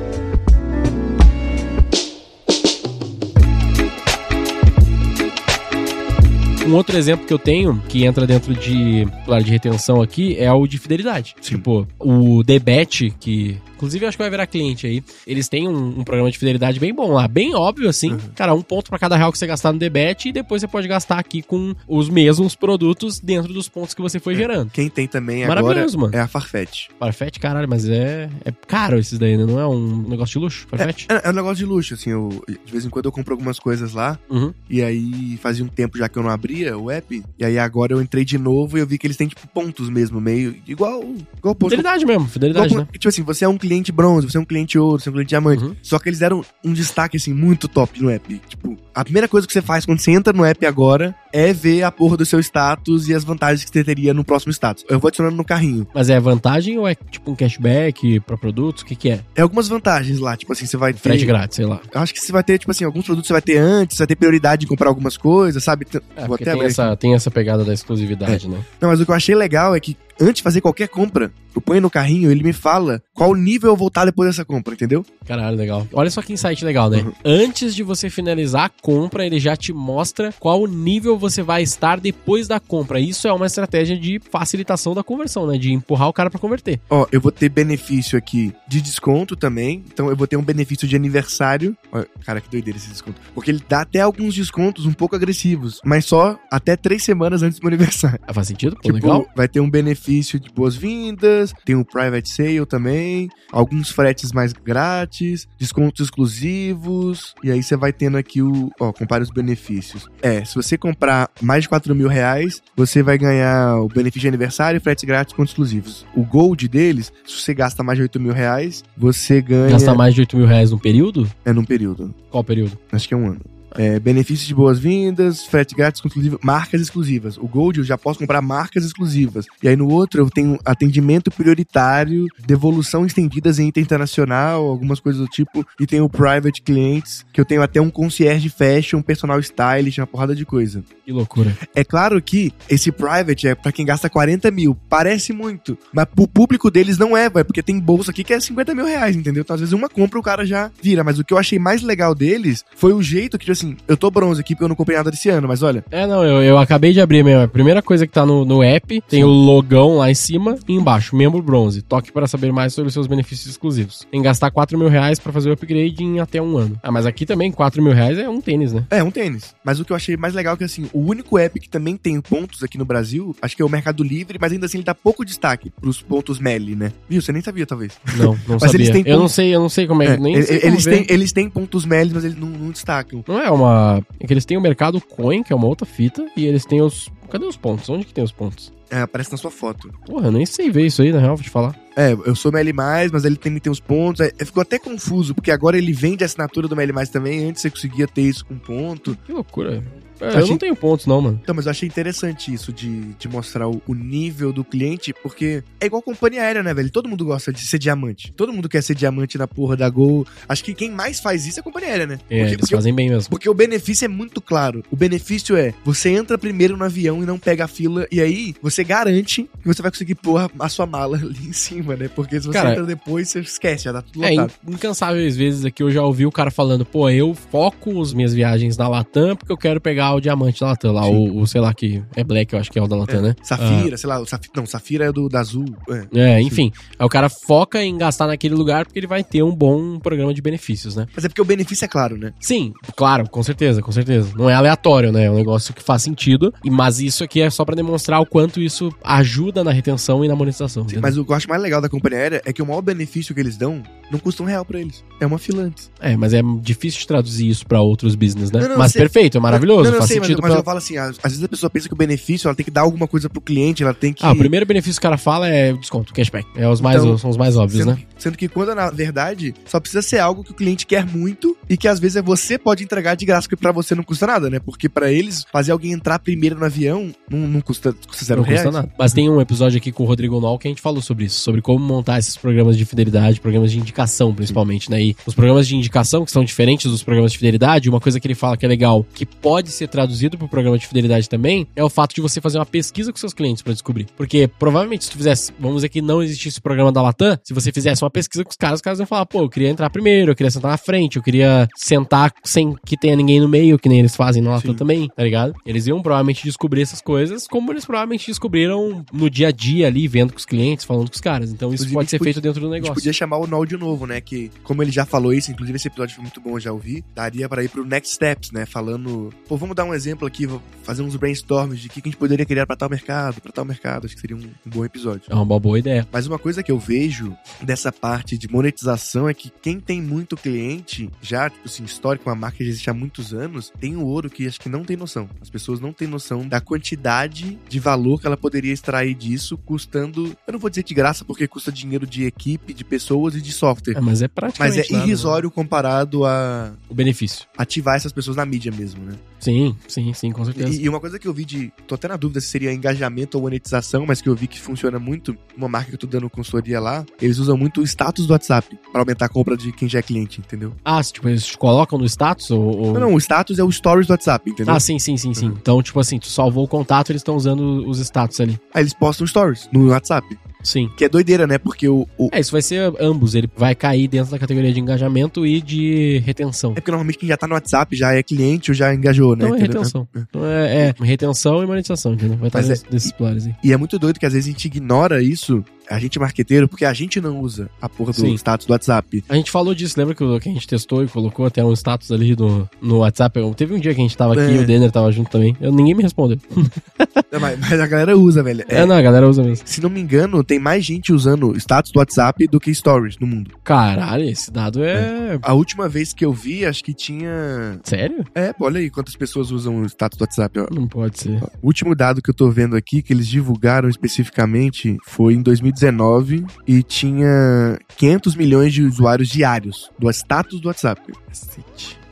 Speaker 2: Um outro exemplo que eu tenho, que entra dentro de pilar de retenção aqui, é o de fidelidade.
Speaker 3: Sim.
Speaker 2: Tipo, o Debet, que inclusive acho que vai virar cliente aí. Eles têm um, um programa de fidelidade bem bom lá, bem óbvio assim. Cara, um ponto pra cada real que você gastar no debet e depois você pode gastar aqui com os mesmos produtos dentro dos pontos que você foi gerando.
Speaker 3: Quem tem também agora
Speaker 2: Maravilhoso, mano.
Speaker 3: é a Farfetch.
Speaker 2: Farfetch, caralho, mas é, é caro esses daí, né? Não é um negócio de luxo, Farfetch?
Speaker 3: É, é um negócio de luxo, assim, eu, de vez em quando eu compro algumas coisas lá,
Speaker 2: Uhum.
Speaker 3: e aí fazia um tempo já que eu não abria o app, e aí agora eu entrei de novo e eu vi que eles têm, tipo, pontos mesmo, meio, igual, igual pontos.
Speaker 2: Fidelidade mesmo, fidelidade,
Speaker 3: Igual,
Speaker 2: né?
Speaker 3: Tipo assim, você é um cliente bronze, você é um cliente ouro, você é um cliente diamante.
Speaker 2: Uhum.
Speaker 3: Só que eles deram um destaque, assim, muito top no app. Tipo, a primeira coisa que você faz quando você entra no app agora é ver a porra do seu status e as vantagens que você teria no próximo status. Eu vou adicionando no carrinho.
Speaker 2: Mas é vantagem ou é tipo um cashback pra produtos? O que que é?
Speaker 3: É algumas vantagens lá, tipo assim, você vai ter...
Speaker 2: Frete grátis, sei lá.
Speaker 3: Eu acho que você vai ter, tipo assim, alguns produtos você vai ter antes, você vai ter prioridade em comprar algumas coisas, sabe?
Speaker 2: É,
Speaker 3: vou até
Speaker 2: tem essa, tem essa pegada da exclusividade, né?
Speaker 3: Não, mas o que eu achei legal é que antes de fazer qualquer compra, eu ponho no carrinho, ele me fala qual nível eu vou estar depois dessa compra, entendeu?
Speaker 2: Caralho, legal. Olha só que insight legal, né?
Speaker 3: Uhum.
Speaker 2: Antes de você finalizar a compra, ele já te mostra qual nível você vai estar depois da compra. Isso é uma estratégia de facilitação da conversão, né? De empurrar o cara pra converter.
Speaker 3: Ó, eu vou ter benefício aqui de desconto também. Então eu vou ter um benefício de aniversário. Ó, cara, que doideira esse desconto. Porque ele dá até alguns descontos um pouco agressivos. Mas só até três semanas antes do meu aniversário.
Speaker 2: Ah, Faz sentido? Pô,
Speaker 3: Tipo,
Speaker 2: legal.
Speaker 3: vai ter um benefício de boas-vindas, tem um private sale também, alguns fretes mais grátis, descontos exclusivos, e aí você vai tendo aqui o. Ó, compare os benefícios. É, se você comprar mais de 4 mil reais, você vai ganhar o benefício de aniversário, fretes grátis, descontos exclusivos. O Gold deles, se você gasta mais de 8 mil reais, você ganha.
Speaker 2: Gastar mais de 8 mil reais num período?
Speaker 3: É num período.
Speaker 2: Qual período?
Speaker 3: Acho que é um ano. É, benefícios de boas-vindas, frete grátis exclusivo, marcas exclusivas. O Gold eu já posso comprar marcas exclusivas. E aí no outro eu tenho atendimento prioritário, devolução estendidas em internacional, algumas coisas do tipo. E tem o Private Clients, que eu tenho até um concierge fashion, personal stylist, uma porrada de coisa.
Speaker 2: Que loucura.
Speaker 3: É claro que esse private é pra quem gasta 40 mil. Parece muito. Mas pro público deles não é, vai, porque tem bolsa aqui que é 50 mil reais, entendeu? Então, às vezes, uma compra o cara já vira. Mas o que eu achei mais legal deles foi o jeito que, assim, eu tô bronze aqui porque eu não comprei nada desse ano, mas olha,
Speaker 2: É, não, eu, eu acabei de abrir mesmo. A primeira coisa que tá no, no app tem o logão lá em cima e embaixo, membro bronze. Toque para saber mais sobre os seus benefícios exclusivos. Tem que gastar 4 mil reais pra fazer o upgrade em até um ano. Ah, mas aqui também 4 mil reais é um tênis, né?
Speaker 3: é um tênis. Mas o que eu achei mais legal é que, assim, o único app que também tem pontos aqui no Brasil, acho que é o Mercado Livre, mas ainda assim ele dá pouco destaque pros pontos Meli, né? Viu? Você nem sabia, talvez.
Speaker 2: Não, não
Speaker 3: Mas
Speaker 2: sabia.
Speaker 3: eles têm
Speaker 2: eu não sei, eu não sei como é,
Speaker 3: É,
Speaker 2: nem
Speaker 3: eles, têm, eles têm pontos Meli, mas eles não, não destacam.
Speaker 2: Não é uma... É que eles têm o mercado coin, que é uma outra fita, e eles têm os... Cadê os pontos? Onde que tem os pontos?
Speaker 3: É, aparece na sua foto.
Speaker 2: Porra, eu nem sei ver isso aí, na real, vou te falar.
Speaker 3: É, eu sou Meli Mais, mas ele também tem os pontos. É, ficou até confuso, porque agora ele vende a assinatura do Meli Mais também. Antes você conseguia ter isso com ponto.
Speaker 2: Que loucura. É,
Speaker 3: Achei-
Speaker 2: eu não tenho pontos não, mano.
Speaker 3: Então, mas eu achei interessante isso de, de mostrar o, o nível do cliente, porque é igual companhia aérea, né, velho? Todo mundo gosta de ser diamante. Todo mundo quer ser diamante na porra da Gol. Acho que quem mais faz isso é a companhia aérea, né?
Speaker 2: É,
Speaker 3: Porque-
Speaker 2: eles
Speaker 3: porque-
Speaker 2: fazem bem mesmo.
Speaker 3: Porque o benefício é muito claro. O benefício é você entra primeiro no avião e não pega a fila, e aí você garante que você vai conseguir pôr a- sua mala ali em cima, né? Porque se você
Speaker 2: Cara,
Speaker 3: entra depois, você esquece, já dá tudo
Speaker 2: É,
Speaker 3: lotado.
Speaker 2: in- incansáveis vezes aqui eu já ouvi o cara falando, pô, eu foco as minhas viagens na Latam porque eu quero pegar o diamante da Latam lá,
Speaker 3: Sim.
Speaker 2: o, o, sei lá que é Black, eu acho que é o da Latam, né?
Speaker 3: Safira, sei lá, o Safira, não, Safira é do da Azul. É.
Speaker 2: É, enfim. Aí o cara foca em gastar naquele lugar porque ele vai ter um bom programa de benefícios, né?
Speaker 3: Mas é porque o benefício é claro, né?
Speaker 2: Sim, claro, com certeza, com certeza. Não é aleatório, né? É um negócio que faz sentido. Mas isso aqui é só pra demonstrar o quanto isso ajuda na retenção e na monetização. entendeu?
Speaker 3: Mas o que eu acho mais legal da companhia aérea é que o maior benefício que eles dão não custa um real pra eles. É uma fila antes.
Speaker 2: É, mas é difícil de traduzir isso pra outros business, né?
Speaker 3: Não, não,
Speaker 2: mas
Speaker 3: sei-
Speaker 2: perfeito, é maravilhoso,
Speaker 3: não, eu sei, mas,
Speaker 2: sentido
Speaker 3: mas
Speaker 2: pra...
Speaker 3: eu falo assim, às, vezes a pessoa pensa que o benefício, ela tem que dar alguma coisa pro cliente, ela tem que...
Speaker 2: Ah, o primeiro benefício que o cara fala é desconto, cashback. É os mais,
Speaker 3: Então,
Speaker 2: são os mais óbvios,
Speaker 3: Sendo,
Speaker 2: né?
Speaker 3: sendo que quando, na verdade, só precisa ser algo que o cliente quer muito e que às vezes é você pode entregar de graça, porque pra você não custa nada, né? Porque pra eles, fazer alguém entrar primeiro no avião não, não custa, custa zero
Speaker 2: Não custa
Speaker 3: reais.
Speaker 2: nada. Mas tem um episódio aqui com o Rodrigo Nol que a gente falou sobre isso, sobre como montar esses programas de fidelidade, programas de indicação, principalmente, né? E os programas de indicação, que são diferentes dos programas de fidelidade, uma coisa que ele fala que é legal, que pode ser traduzido pro programa de fidelidade também é o fato de você fazer uma pesquisa com seus clientes pra descobrir. Porque provavelmente se tu fizesse, vamos dizer que não existisse o programa da Latam, se você fizesse uma pesquisa com os caras, os caras iam falar, pô, eu queria entrar primeiro, eu queria sentar na frente, eu queria sentar sem que tenha ninguém no meio, que nem eles fazem na Latam
Speaker 3: Sim.
Speaker 2: também, tá ligado? Eles iam provavelmente descobrir essas coisas, como eles provavelmente descobriram no dia a dia ali, vendo com os clientes, falando com os caras. Então isso
Speaker 3: Inclusive,
Speaker 2: pode ser
Speaker 3: gente
Speaker 2: feito dentro do
Speaker 3: A gente
Speaker 2: negócio.
Speaker 3: podia chamar o Nol de novo, né? Que, como ele já falou isso, inclusive esse episódio foi muito bom, eu já ouvi. Daria pra ir pro Next Steps, né? Falando. Pô, vamos dar um exemplo aqui, fazer uns brainstorms de o que a gente poderia criar pra tal mercado, pra tal mercado. Acho que seria um, um bom episódio.
Speaker 2: É uma boa ideia.
Speaker 3: Mas uma coisa que eu vejo dessa parte de monetização é que quem tem muito cliente, já, tipo assim, histórico, uma marca que já existe há muitos anos, tem o ouro que acho que não tem noção. As pessoas não têm noção da quantidade de valor que ela poderia extrair disso, custando. Eu não vou dizer de graça, porque custa dinheiro de equipe, de pessoas e de software.
Speaker 2: É, mas é
Speaker 3: Mas
Speaker 2: praticamente
Speaker 3: é
Speaker 2: nada, né?
Speaker 3: irrisório comparado a
Speaker 2: o benefício.
Speaker 3: ativar essas pessoas na mídia mesmo, né?
Speaker 2: Sim, sim, sim, com certeza.
Speaker 3: E, e uma coisa que eu vi de. Tô até na dúvida se seria engajamento ou monetização, mas que eu vi que funciona muito. Uma marca que eu tô dando consultoria lá, eles usam muito o status do WhatsApp pra aumentar a compra de quem já é cliente, entendeu?
Speaker 2: Ah, tipo, eles colocam no status ou... ou-
Speaker 3: Não, não, o status é o stories do WhatsApp, entendeu?
Speaker 2: Ah, sim, sim, sim, sim.
Speaker 3: Uhum.
Speaker 2: Então, tipo assim, tu salvou o contato, eles estão usando os status ali.
Speaker 3: Aí eles postam stories no WhatsApp.
Speaker 2: Sim.
Speaker 3: Que é doideira, né? Porque o. o-
Speaker 2: É, isso vai ser ambos. Ele vai cair dentro da categoria de engajamento e de retenção.
Speaker 3: É porque normalmente quem já tá no WhatsApp já é cliente ou já engajou, né?
Speaker 2: Então é
Speaker 3: entendeu?
Speaker 2: retenção. Então é, é retenção e monetização, entendeu? Vai estar
Speaker 3: é-
Speaker 2: nesses, pilares aí.
Speaker 3: E é muito doido que às vezes a gente ignora isso, a gente marqueteiro, porque a gente não usa a porra do
Speaker 2: Sim.
Speaker 3: status do WhatsApp.
Speaker 2: A gente falou disso, lembra que, a gente testou e colocou até um status ali no, no WhatsApp? Eu- Teve um dia que a gente tava aqui
Speaker 3: É.
Speaker 2: e o Denner tava junto também. Eu, ninguém me respondeu.
Speaker 3: Não, mas, mas a galera usa, velho.
Speaker 2: É,
Speaker 3: É,
Speaker 2: não, a galera usa mesmo.
Speaker 3: se não me engano, tem mais gente usando status do WhatsApp do que stories no mundo.
Speaker 2: Caralho, esse dado é.
Speaker 3: A última vez que eu vi, acho que tinha.
Speaker 2: Sério?
Speaker 3: É, olha aí quantas pessoas usam o status do WhatsApp, ó.
Speaker 2: Não pode ser.
Speaker 3: O último dado que eu tô vendo aqui, que eles divulgaram especificamente, foi em 2019 e tinha 500 milhões de usuários diários do status do WhatsApp.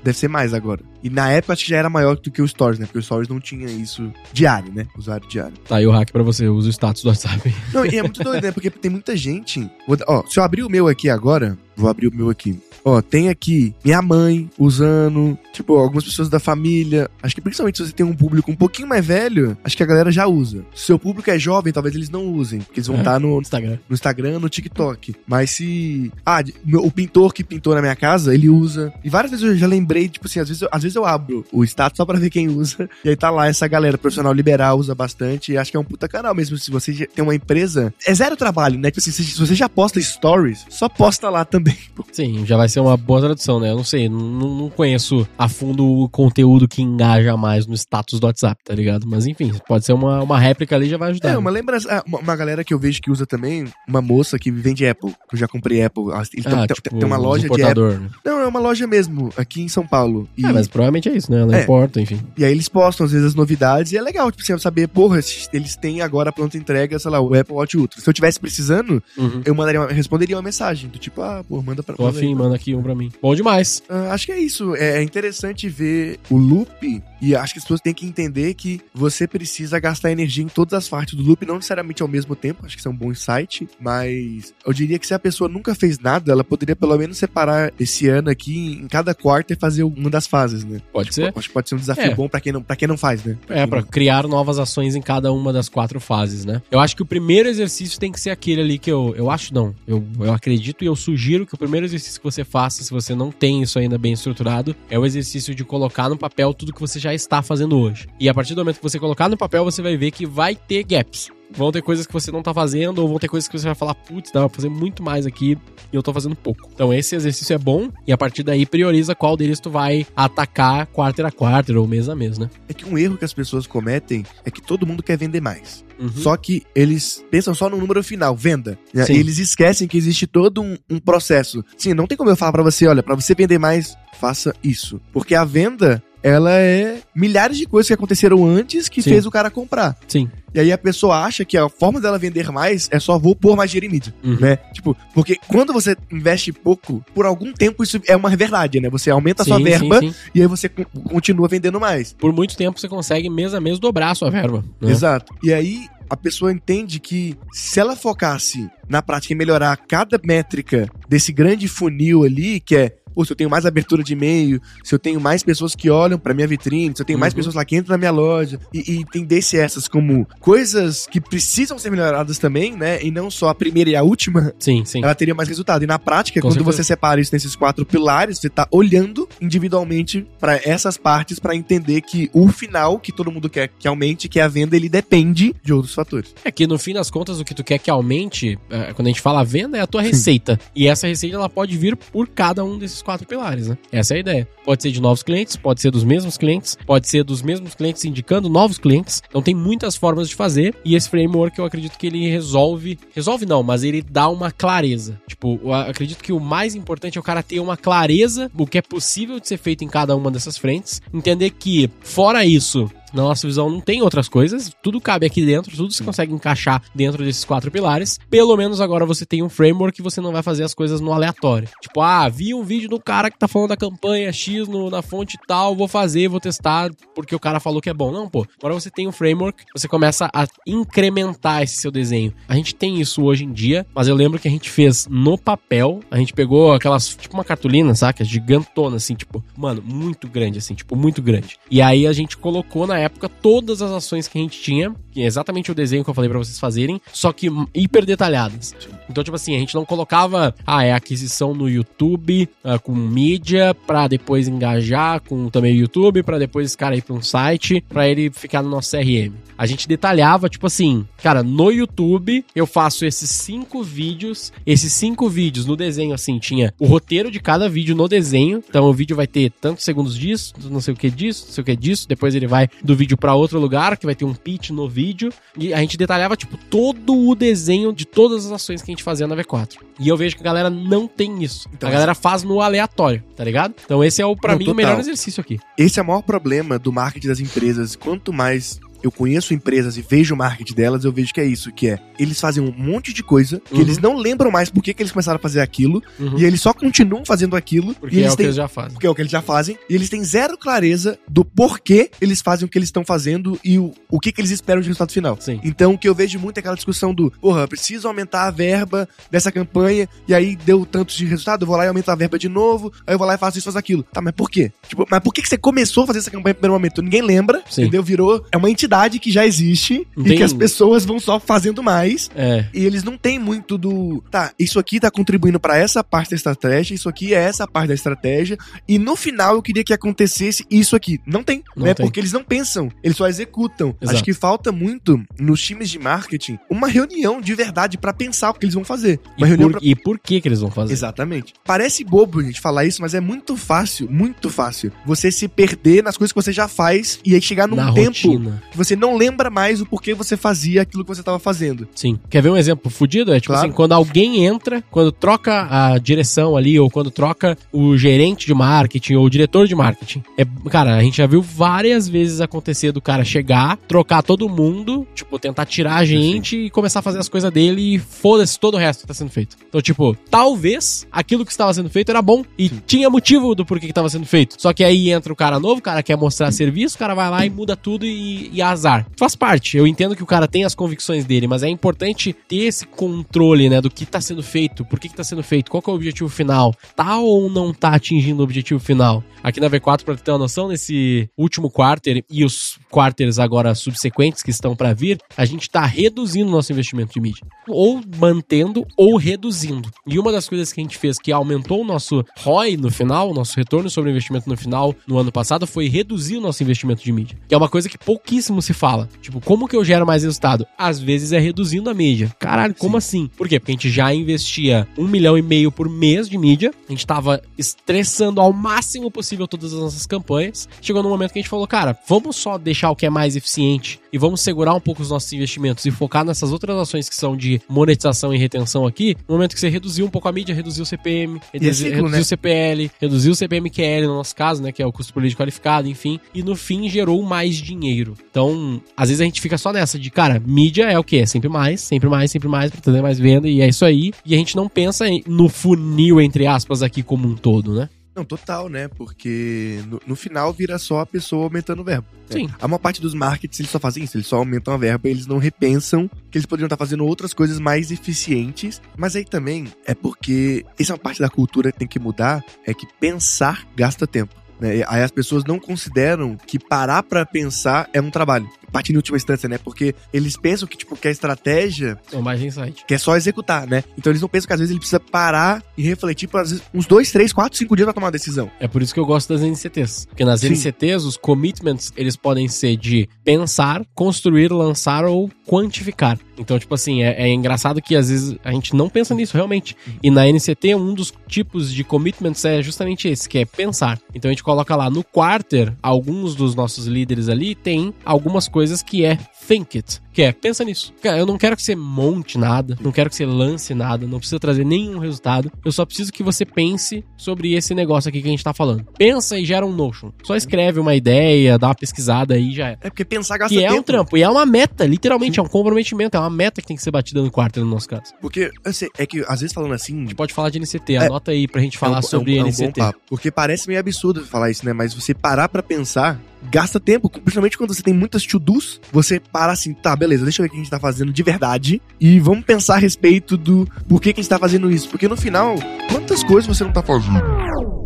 Speaker 3: Deve ser mais agora. E na época acho que já era maior do que o Stories, né? Porque o Stories não tinha isso diário, né? Usuário diário.
Speaker 2: Tá aí o hack pra você, usa o status do WhatsApp.
Speaker 3: Não, e é muito doido, né? Porque tem muita gente. Ó, se eu abrir o meu aqui agora, vou abrir o meu aqui. Ó, tem aqui minha mãe usando, tipo, algumas pessoas da família. Acho que principalmente se você tem um público um pouquinho mais velho, acho que a galera já usa. Se seu público é jovem, talvez eles não usem, porque eles vão
Speaker 2: É.
Speaker 3: estar no,
Speaker 2: Instagram.
Speaker 3: no Instagram, no TikTok. Mas se. Ah, meu- o pintor que pintou na minha casa, ele usa. E várias vezes eu já lembrei, tipo assim, às vezes eu, às vezes eu abro o status só pra ver quem usa. E aí tá lá essa galera profissional liberal usa bastante. E acho que é um puta canal mesmo. Se você tem uma empresa. É zero trabalho, né? Tipo assim, se, se você já posta stories, só posta lá também.
Speaker 2: Sim, já vai ser uma boa tradução, né? Eu não sei, não, não conheço a fundo o conteúdo que engaja mais no status do WhatsApp, tá ligado? Mas enfim, pode ser uma, uma réplica ali já vai ajudar.
Speaker 3: É, uma lembrança. ah, Uma, uma galera que eu vejo que usa também, uma moça que vende Apple. que Eu já comprei Apple. Ah, Ele tem,
Speaker 2: ah,
Speaker 3: tem-
Speaker 2: tipo,
Speaker 3: tem uma loja de Apple.
Speaker 2: né?
Speaker 3: Não, é uma loja mesmo, aqui em São Paulo. E,
Speaker 2: É, mas provavelmente é isso, né? Ela
Speaker 3: É.
Speaker 2: importa, enfim.
Speaker 3: e aí eles postam, às vezes, as novidades. E é legal, tipo, você saber, porra, eles têm agora a pronta entrega, sei lá, o Apple Watch Ultra. Se eu tivesse precisando,
Speaker 2: Uhum.
Speaker 3: eu mandaria uma- responderia uma mensagem. Do tipo, ah, pô, manda pra
Speaker 2: Tô afim, manda aqui um pra mim. Bom demais.
Speaker 3: Ah, acho que é isso. É, é interessante ver o loop. E acho que as pessoas têm que entender que você precisa gastar energia em todas as partes do loop, não necessariamente ao mesmo tempo. Acho que isso é um bom insight. Mas eu diria que se a pessoa nunca fez nada, ela poderia pelo menos separar esse ano aqui em cada quarto e fazer uma das fases, né?
Speaker 2: Pode ser.
Speaker 3: Acho que pode ser um desafio
Speaker 2: É.
Speaker 3: bom pra quem, não, pra quem não faz, né?
Speaker 2: É, pra criar novas ações em cada uma das quatro fases, né? Eu acho que o primeiro exercício tem que ser aquele ali que eu. Eu acho não. Eu, eu acredito e eu sugiro que o primeiro exercício que você faça, se você não tem isso ainda bem estruturado, é o exercício de colocar no papel tudo que você já está fazendo hoje. E a partir do momento que você colocar no papel, você vai ver que vai ter gaps. Vão ter coisas que você não tá fazendo, ou vão ter coisas que você vai falar, putz, dá pra fazer muito mais aqui e eu tô fazendo pouco. Então esse exercício é bom, e a partir daí prioriza qual deles tu vai atacar quarter a quarter ou mês a mês, né?
Speaker 3: É que um erro que as pessoas cometem é que todo mundo quer vender mais.
Speaker 2: Uhum.
Speaker 3: Só que eles pensam só no número final, venda. né? E eles esquecem que existe todo um, um processo. Sim, não tem como eu falar pra você, olha, pra você vender mais, faça isso. Porque a venda, ela é milhares de coisas que aconteceram antes que
Speaker 2: Sim.
Speaker 3: fez o cara comprar.
Speaker 2: Sim.
Speaker 3: E aí a pessoa acha que a forma dela vender mais é só vou pôr mais dinheiro em mídia,
Speaker 2: Uhum.
Speaker 3: né? Tipo, porque quando você investe pouco, por algum tempo isso é uma verdade, né? Você aumenta a sua verba
Speaker 2: sim, sim.
Speaker 3: e aí você co- continua vendendo mais.
Speaker 2: Por muito tempo você consegue mês a mês dobrar a sua verba. né?
Speaker 3: Exato. E aí a pessoa entende que se ela focasse na prática em melhorar cada métrica desse grande funil ali, que é se eu tenho mais abertura de e-mail, se eu tenho mais pessoas que olham pra minha vitrine, se eu tenho mais
Speaker 2: Uhum.
Speaker 3: pessoas lá que entram na minha loja, e, e entendesse essas como coisas que precisam ser melhoradas também, né? E não só a primeira e a última,
Speaker 2: Sim, sim.
Speaker 3: ela teria mais resultado. E na prática,
Speaker 2: Com
Speaker 3: quando
Speaker 2: certeza.
Speaker 3: você separa isso nesses quatro pilares, você tá olhando individualmente pra essas partes pra entender que o final que todo mundo quer que aumente, que é a venda, ele depende de outros fatores.
Speaker 2: É que no fim das contas o que tu quer que aumente, é, quando a gente fala venda, é a tua receita. E essa receita ela pode vir por cada um desses quatro pilares, né? Essa é a ideia. Pode ser de novos clientes, pode ser dos mesmos clientes, pode ser dos mesmos clientes indicando novos clientes. Então tem muitas formas de fazer e esse framework eu acredito que ele resolve, resolve não, mas ele dá uma clareza. Tipo, eu acredito que o mais importante é o cara ter uma clareza do que é possível de ser feito em cada uma dessas frentes, entender que fora isso, na nossa visão, não tem outras coisas, tudo cabe aqui dentro, tudo se consegue encaixar dentro desses quatro pilares. Pelo menos agora você tem um framework que você não vai fazer as coisas no aleatório. Tipo, ah, vi um vídeo do cara que tá falando da campanha X no, na fonte tal, vou fazer, vou testar, porque o cara falou que é bom. Não, pô. Agora você tem um framework, você começa a incrementar esse seu desenho. A gente tem isso hoje em dia, mas eu lembro que a gente fez no papel, a gente pegou aquelas, tipo uma cartolina, saca? Gigantona, assim, tipo, mano, muito grande, assim, tipo, muito grande. E aí a gente colocou na época todas as ações que a gente tinha, que é exatamente o desenho que eu falei pra vocês fazerem, só que hiper detalhadas. Então, tipo assim, a gente não colocava, ah, é aquisição no YouTube ah, com mídia pra depois engajar com também o YouTube, pra depois esse cara ir pra um site, pra ele ficar no nosso CRM. A gente detalhava, tipo assim, cara, no YouTube eu faço esses cinco vídeos, esses cinco vídeos no desenho, assim, tinha o roteiro de cada vídeo no desenho, então o vídeo vai ter tantos segundos disso, não sei o que disso, não sei o que disso, depois ele vai do vídeo pra outro lugar, que vai ter um pitch no vídeo, e a gente detalhava, tipo, todo o desenho de todas as ações que a gente fazia na V4. E eu vejo que a galera não tem isso.
Speaker 3: Então,
Speaker 2: a galera faz no aleatório, tá ligado? Então esse é, o para mim, o
Speaker 3: total.
Speaker 2: melhor exercício aqui.
Speaker 3: Esse é o maior problema do marketing das empresas. Quanto mais eu conheço empresas e vejo o marketing delas, eu vejo que é isso, que é, eles fazem um monte de coisa, que
Speaker 2: Uhum.
Speaker 3: eles não lembram mais por que, que eles começaram a fazer aquilo,
Speaker 2: Uhum.
Speaker 3: e eles só continuam fazendo aquilo,
Speaker 2: Porque
Speaker 3: e
Speaker 2: é
Speaker 3: eles
Speaker 2: o que
Speaker 3: têm
Speaker 2: eles já fazem.
Speaker 3: porque é o que eles já fazem, e eles têm zero clareza do porquê eles fazem o que eles estão fazendo e o, o que, que eles esperam de resultado final.
Speaker 2: Sim.
Speaker 3: Então, o que eu vejo muito é aquela discussão do, porra, preciso aumentar a verba dessa campanha, e aí deu tantos de resultado, eu vou lá e aumento a verba de novo, aí eu vou lá e faço isso, faço aquilo. Tá, mas por quê? Tipo, mas por que, que você começou a fazer essa campanha no primeiro momento? Ninguém lembra,
Speaker 2: Sim.
Speaker 3: entendeu? Virou, é uma entidade que já existe,
Speaker 2: Não
Speaker 3: e que as pessoas vão só fazendo mais,
Speaker 2: É.
Speaker 3: e eles não têm muito do. Tá, isso aqui tá contribuindo pra essa parte da estratégia, isso aqui é essa parte da estratégia, e no final eu queria que acontecesse isso aqui. Não tem,
Speaker 2: Não
Speaker 3: né?
Speaker 2: tem.
Speaker 3: Porque eles não pensam, eles só executam.
Speaker 2: Exato.
Speaker 3: Acho que falta muito nos times de marketing uma reunião de verdade pra pensar o que eles vão fazer.
Speaker 2: E
Speaker 3: Uma reunião
Speaker 2: por,
Speaker 3: pra...
Speaker 2: e por que que eles vão fazer?
Speaker 3: Exatamente. Parece bobo a gente falar isso, mas é muito fácil, muito fácil. Você se perder nas coisas que você já faz e aí chegar num
Speaker 2: Na
Speaker 3: tempo
Speaker 2: rotina.
Speaker 3: Que você não lembra mais o porquê você fazia aquilo que você tava fazendo.
Speaker 2: Sim. Quer ver um exemplo fudido? É tipo
Speaker 3: Claro.
Speaker 2: assim, quando alguém entra, quando troca a direção ali, ou quando troca o gerente de marketing, ou o diretor de marketing. É, cara, a gente já viu várias vezes acontecer do cara chegar, trocar todo mundo, tipo, tentar tirar a gente e começar a fazer as coisas dele e foda-se todo o resto que tá sendo feito. Então, tipo, talvez aquilo que estava sendo feito era bom e tinha motivo do porquê que estava sendo feito. Só que aí entra o cara novo, o cara quer mostrar serviço, o cara vai lá e muda tudo e, e azar. Faz parte. Eu entendo que o cara tem as convicções dele, mas é importante ter esse controle, né, do que tá sendo feito, por que que tá sendo feito, qual é o objetivo final, tá ou não tá atingindo o objetivo final. Aqui na V4, pra ter uma noção, nesse último quarter e os quarters agora subsequentes que estão pra vir, a gente tá reduzindo nosso investimento de mídia. Ou mantendo ou reduzindo. E uma das coisas que a gente fez que aumentou o nosso ROI no final, o nosso retorno sobre o investimento no final, no ano passado, foi reduzir o nosso investimento de mídia. Que é uma coisa que pouquíssimo se fala. Tipo, como que eu gero mais resultado? Às vezes é reduzindo a mídia. Caralho, como assim? Por quê? Porque a gente já investia um milhão e meio por mês de mídia, a gente tava estressando ao máximo possível todas as nossas campanhas. Chegou no momento que a gente falou, cara, vamos só deixar o que é mais eficiente e vamos segurar um pouco os nossos investimentos e focar nessas outras ações que são de monetização e retenção aqui. No momento que você reduziu um pouco a mídia, reduziu o CPM, reduziu,
Speaker 3: ciclo,
Speaker 2: reduziu
Speaker 3: né?
Speaker 2: o CPL, reduziu o CPMQL no nosso caso, né, que é o custo político qualificado, enfim, e no fim gerou mais dinheiro. Então, às vezes a gente fica só nessa de, cara, mídia é o quê? É sempre mais, sempre mais, sempre mais, pra trazer mais venda, e é isso aí. E a gente não pensa no funil, entre aspas, aqui como um todo, né?
Speaker 3: Não, total, né? Porque no, no final vira só a pessoa aumentando o verbo. né?
Speaker 2: Sim.
Speaker 3: A maior parte dos markets eles só fazem isso, eles só aumentam a verba, eles não repensam que eles poderiam estar fazendo outras coisas mais eficientes. Mas aí também é porque essa é uma parte da cultura que tem que mudar, é que pensar gasta tempo. Né? Aí as pessoas não consideram que parar pra pensar é um trabalho. Partindo em última instância, né? Porque eles pensam que, tipo, que a estratégia
Speaker 2: É mais insight.
Speaker 3: que é só executar, né? Então eles não pensam que às vezes ele precisa parar e refletir por vezes, uns dois, três, quatro, cinco dias pra tomar uma decisão.
Speaker 2: É por isso que eu gosto das NCTs. Porque nas
Speaker 3: Sim.
Speaker 2: NCTs, os commitments, eles podem ser de pensar, construir, lançar ou quantificar. Então, tipo assim, é, é engraçado que às vezes a gente não pensa nisso realmente. E na NCT, um dos tipos de commitments é justamente esse, que é pensar. Então a gente coloca lá no quarter, alguns dos nossos líderes ali tem algumas coisas que é think it, que é pensa nisso. Cara, eu não quero que você monte nada, não quero que você lance nada, não precisa trazer nenhum resultado. Eu só preciso que você pense sobre esse negócio aqui que a gente tá falando. Pensa e gera um Notion. Só escreve uma ideia, dá uma pesquisada aí e já é.
Speaker 3: É porque pensar gasta
Speaker 2: Que é
Speaker 3: tempo.
Speaker 2: um trampo, e é uma meta, literalmente, é um comprometimento, é uma meta que tem que ser batida no quarto no nosso caso.
Speaker 3: Porque, assim, é que às vezes falando assim.
Speaker 2: A gente pode falar de NCT, anota aí pra gente falar
Speaker 3: é um,
Speaker 2: sobre
Speaker 3: é um, é um
Speaker 2: NCT.
Speaker 3: papo. Porque parece meio absurdo falar isso, né? Mas você parar pra pensar gasta tempo. Principalmente quando você tem muitas to-dos, você para assim, tá, beleza, deixa eu ver o que a gente tá fazendo de verdade. E vamos pensar a respeito do porquê que a gente tá fazendo isso. Porque no final, quantas coisas você não tá fazendo?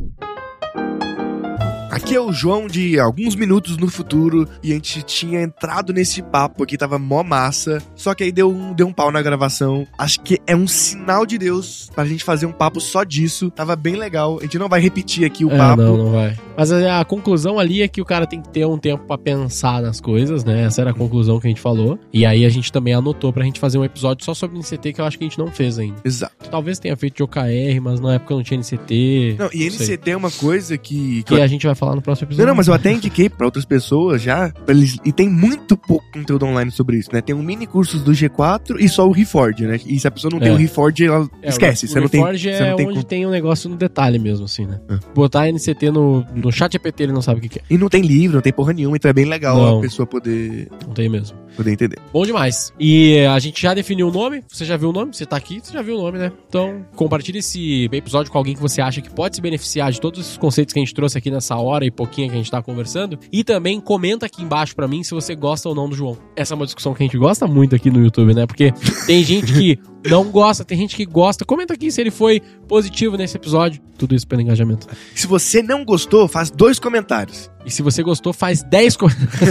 Speaker 3: Aqui é o João de alguns minutos no futuro e a gente tinha entrado nesse papo aqui, tava mó massa. Só que aí deu um, deu um pau na gravação. Acho que é um sinal de Deus pra gente fazer um papo só disso. Tava bem legal. A gente não vai repetir aqui o
Speaker 2: É,
Speaker 3: papo.
Speaker 2: não, não vai. Mas a, a conclusão ali é que o cara tem que ter um tempo pra pensar nas coisas, né? Essa era a conclusão que a gente falou. E aí a gente também anotou pra gente fazer um episódio só sobre NCT que eu acho que a gente não fez ainda.
Speaker 3: Exato.
Speaker 2: Talvez tenha feito de OKR, mas na época não tinha NCT.
Speaker 3: Não, e
Speaker 2: Não sei.
Speaker 3: NCT é uma coisa que. que
Speaker 2: Que a gente vai falar no próximo
Speaker 3: Não,
Speaker 2: episódio.
Speaker 3: não, mas eu até indiquei pra outras pessoas já. eles- E tem muito pouco conteúdo online sobre isso, né? Tem um mini cursos do G4 e só o Reforge, né? E se a pessoa não tem
Speaker 2: É.
Speaker 3: o Reforge, ela
Speaker 2: É,
Speaker 3: esquece.
Speaker 2: O,
Speaker 3: você
Speaker 2: o
Speaker 3: não tem.
Speaker 2: Reforge
Speaker 3: você
Speaker 2: é
Speaker 3: não tem
Speaker 2: onde
Speaker 3: como-
Speaker 2: tem um negócio no detalhe mesmo, assim, né?
Speaker 3: É.
Speaker 2: Botar NCT no, no chat GPT, ele não sabe o que, que é.
Speaker 3: E não tem livro, não tem porra nenhuma, então é bem legal
Speaker 2: Não.
Speaker 3: a pessoa poder,
Speaker 2: Não tem mesmo.
Speaker 3: poder entender.
Speaker 2: Bom demais. E eh, a gente já definiu o nome. Você já viu o nome? Você tá aqui, você já viu o nome, né? Então, compartilhe esse episódio com alguém que você acha que pode se beneficiar de todos esses conceitos que a gente trouxe aqui nessa hora e pouquinho que a gente tá conversando. E também comenta aqui embaixo pra mim se você gosta ou não do João. Essa é uma discussão que a gente gosta muito aqui no YouTube, né? Porque tem gente que não gosta, tem gente que gosta. Comenta aqui se ele foi positivo nesse episódio. Tudo isso pelo engajamento.
Speaker 3: Se você não gostou, faz dois comentários.
Speaker 2: E se você gostou, faz 10 comentários.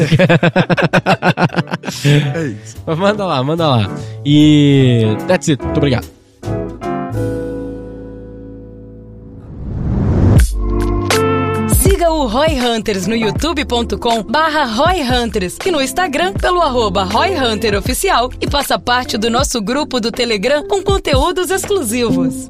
Speaker 3: É isso.
Speaker 2: Mas manda lá, manda lá. E that's it. Muito obrigado.
Speaker 1: Roy Hunters no youtube.com barra Roy Hunters e no Instagram pelo arroba Roy Hunter Oficial e faça parte do nosso grupo do Telegram com conteúdos exclusivos.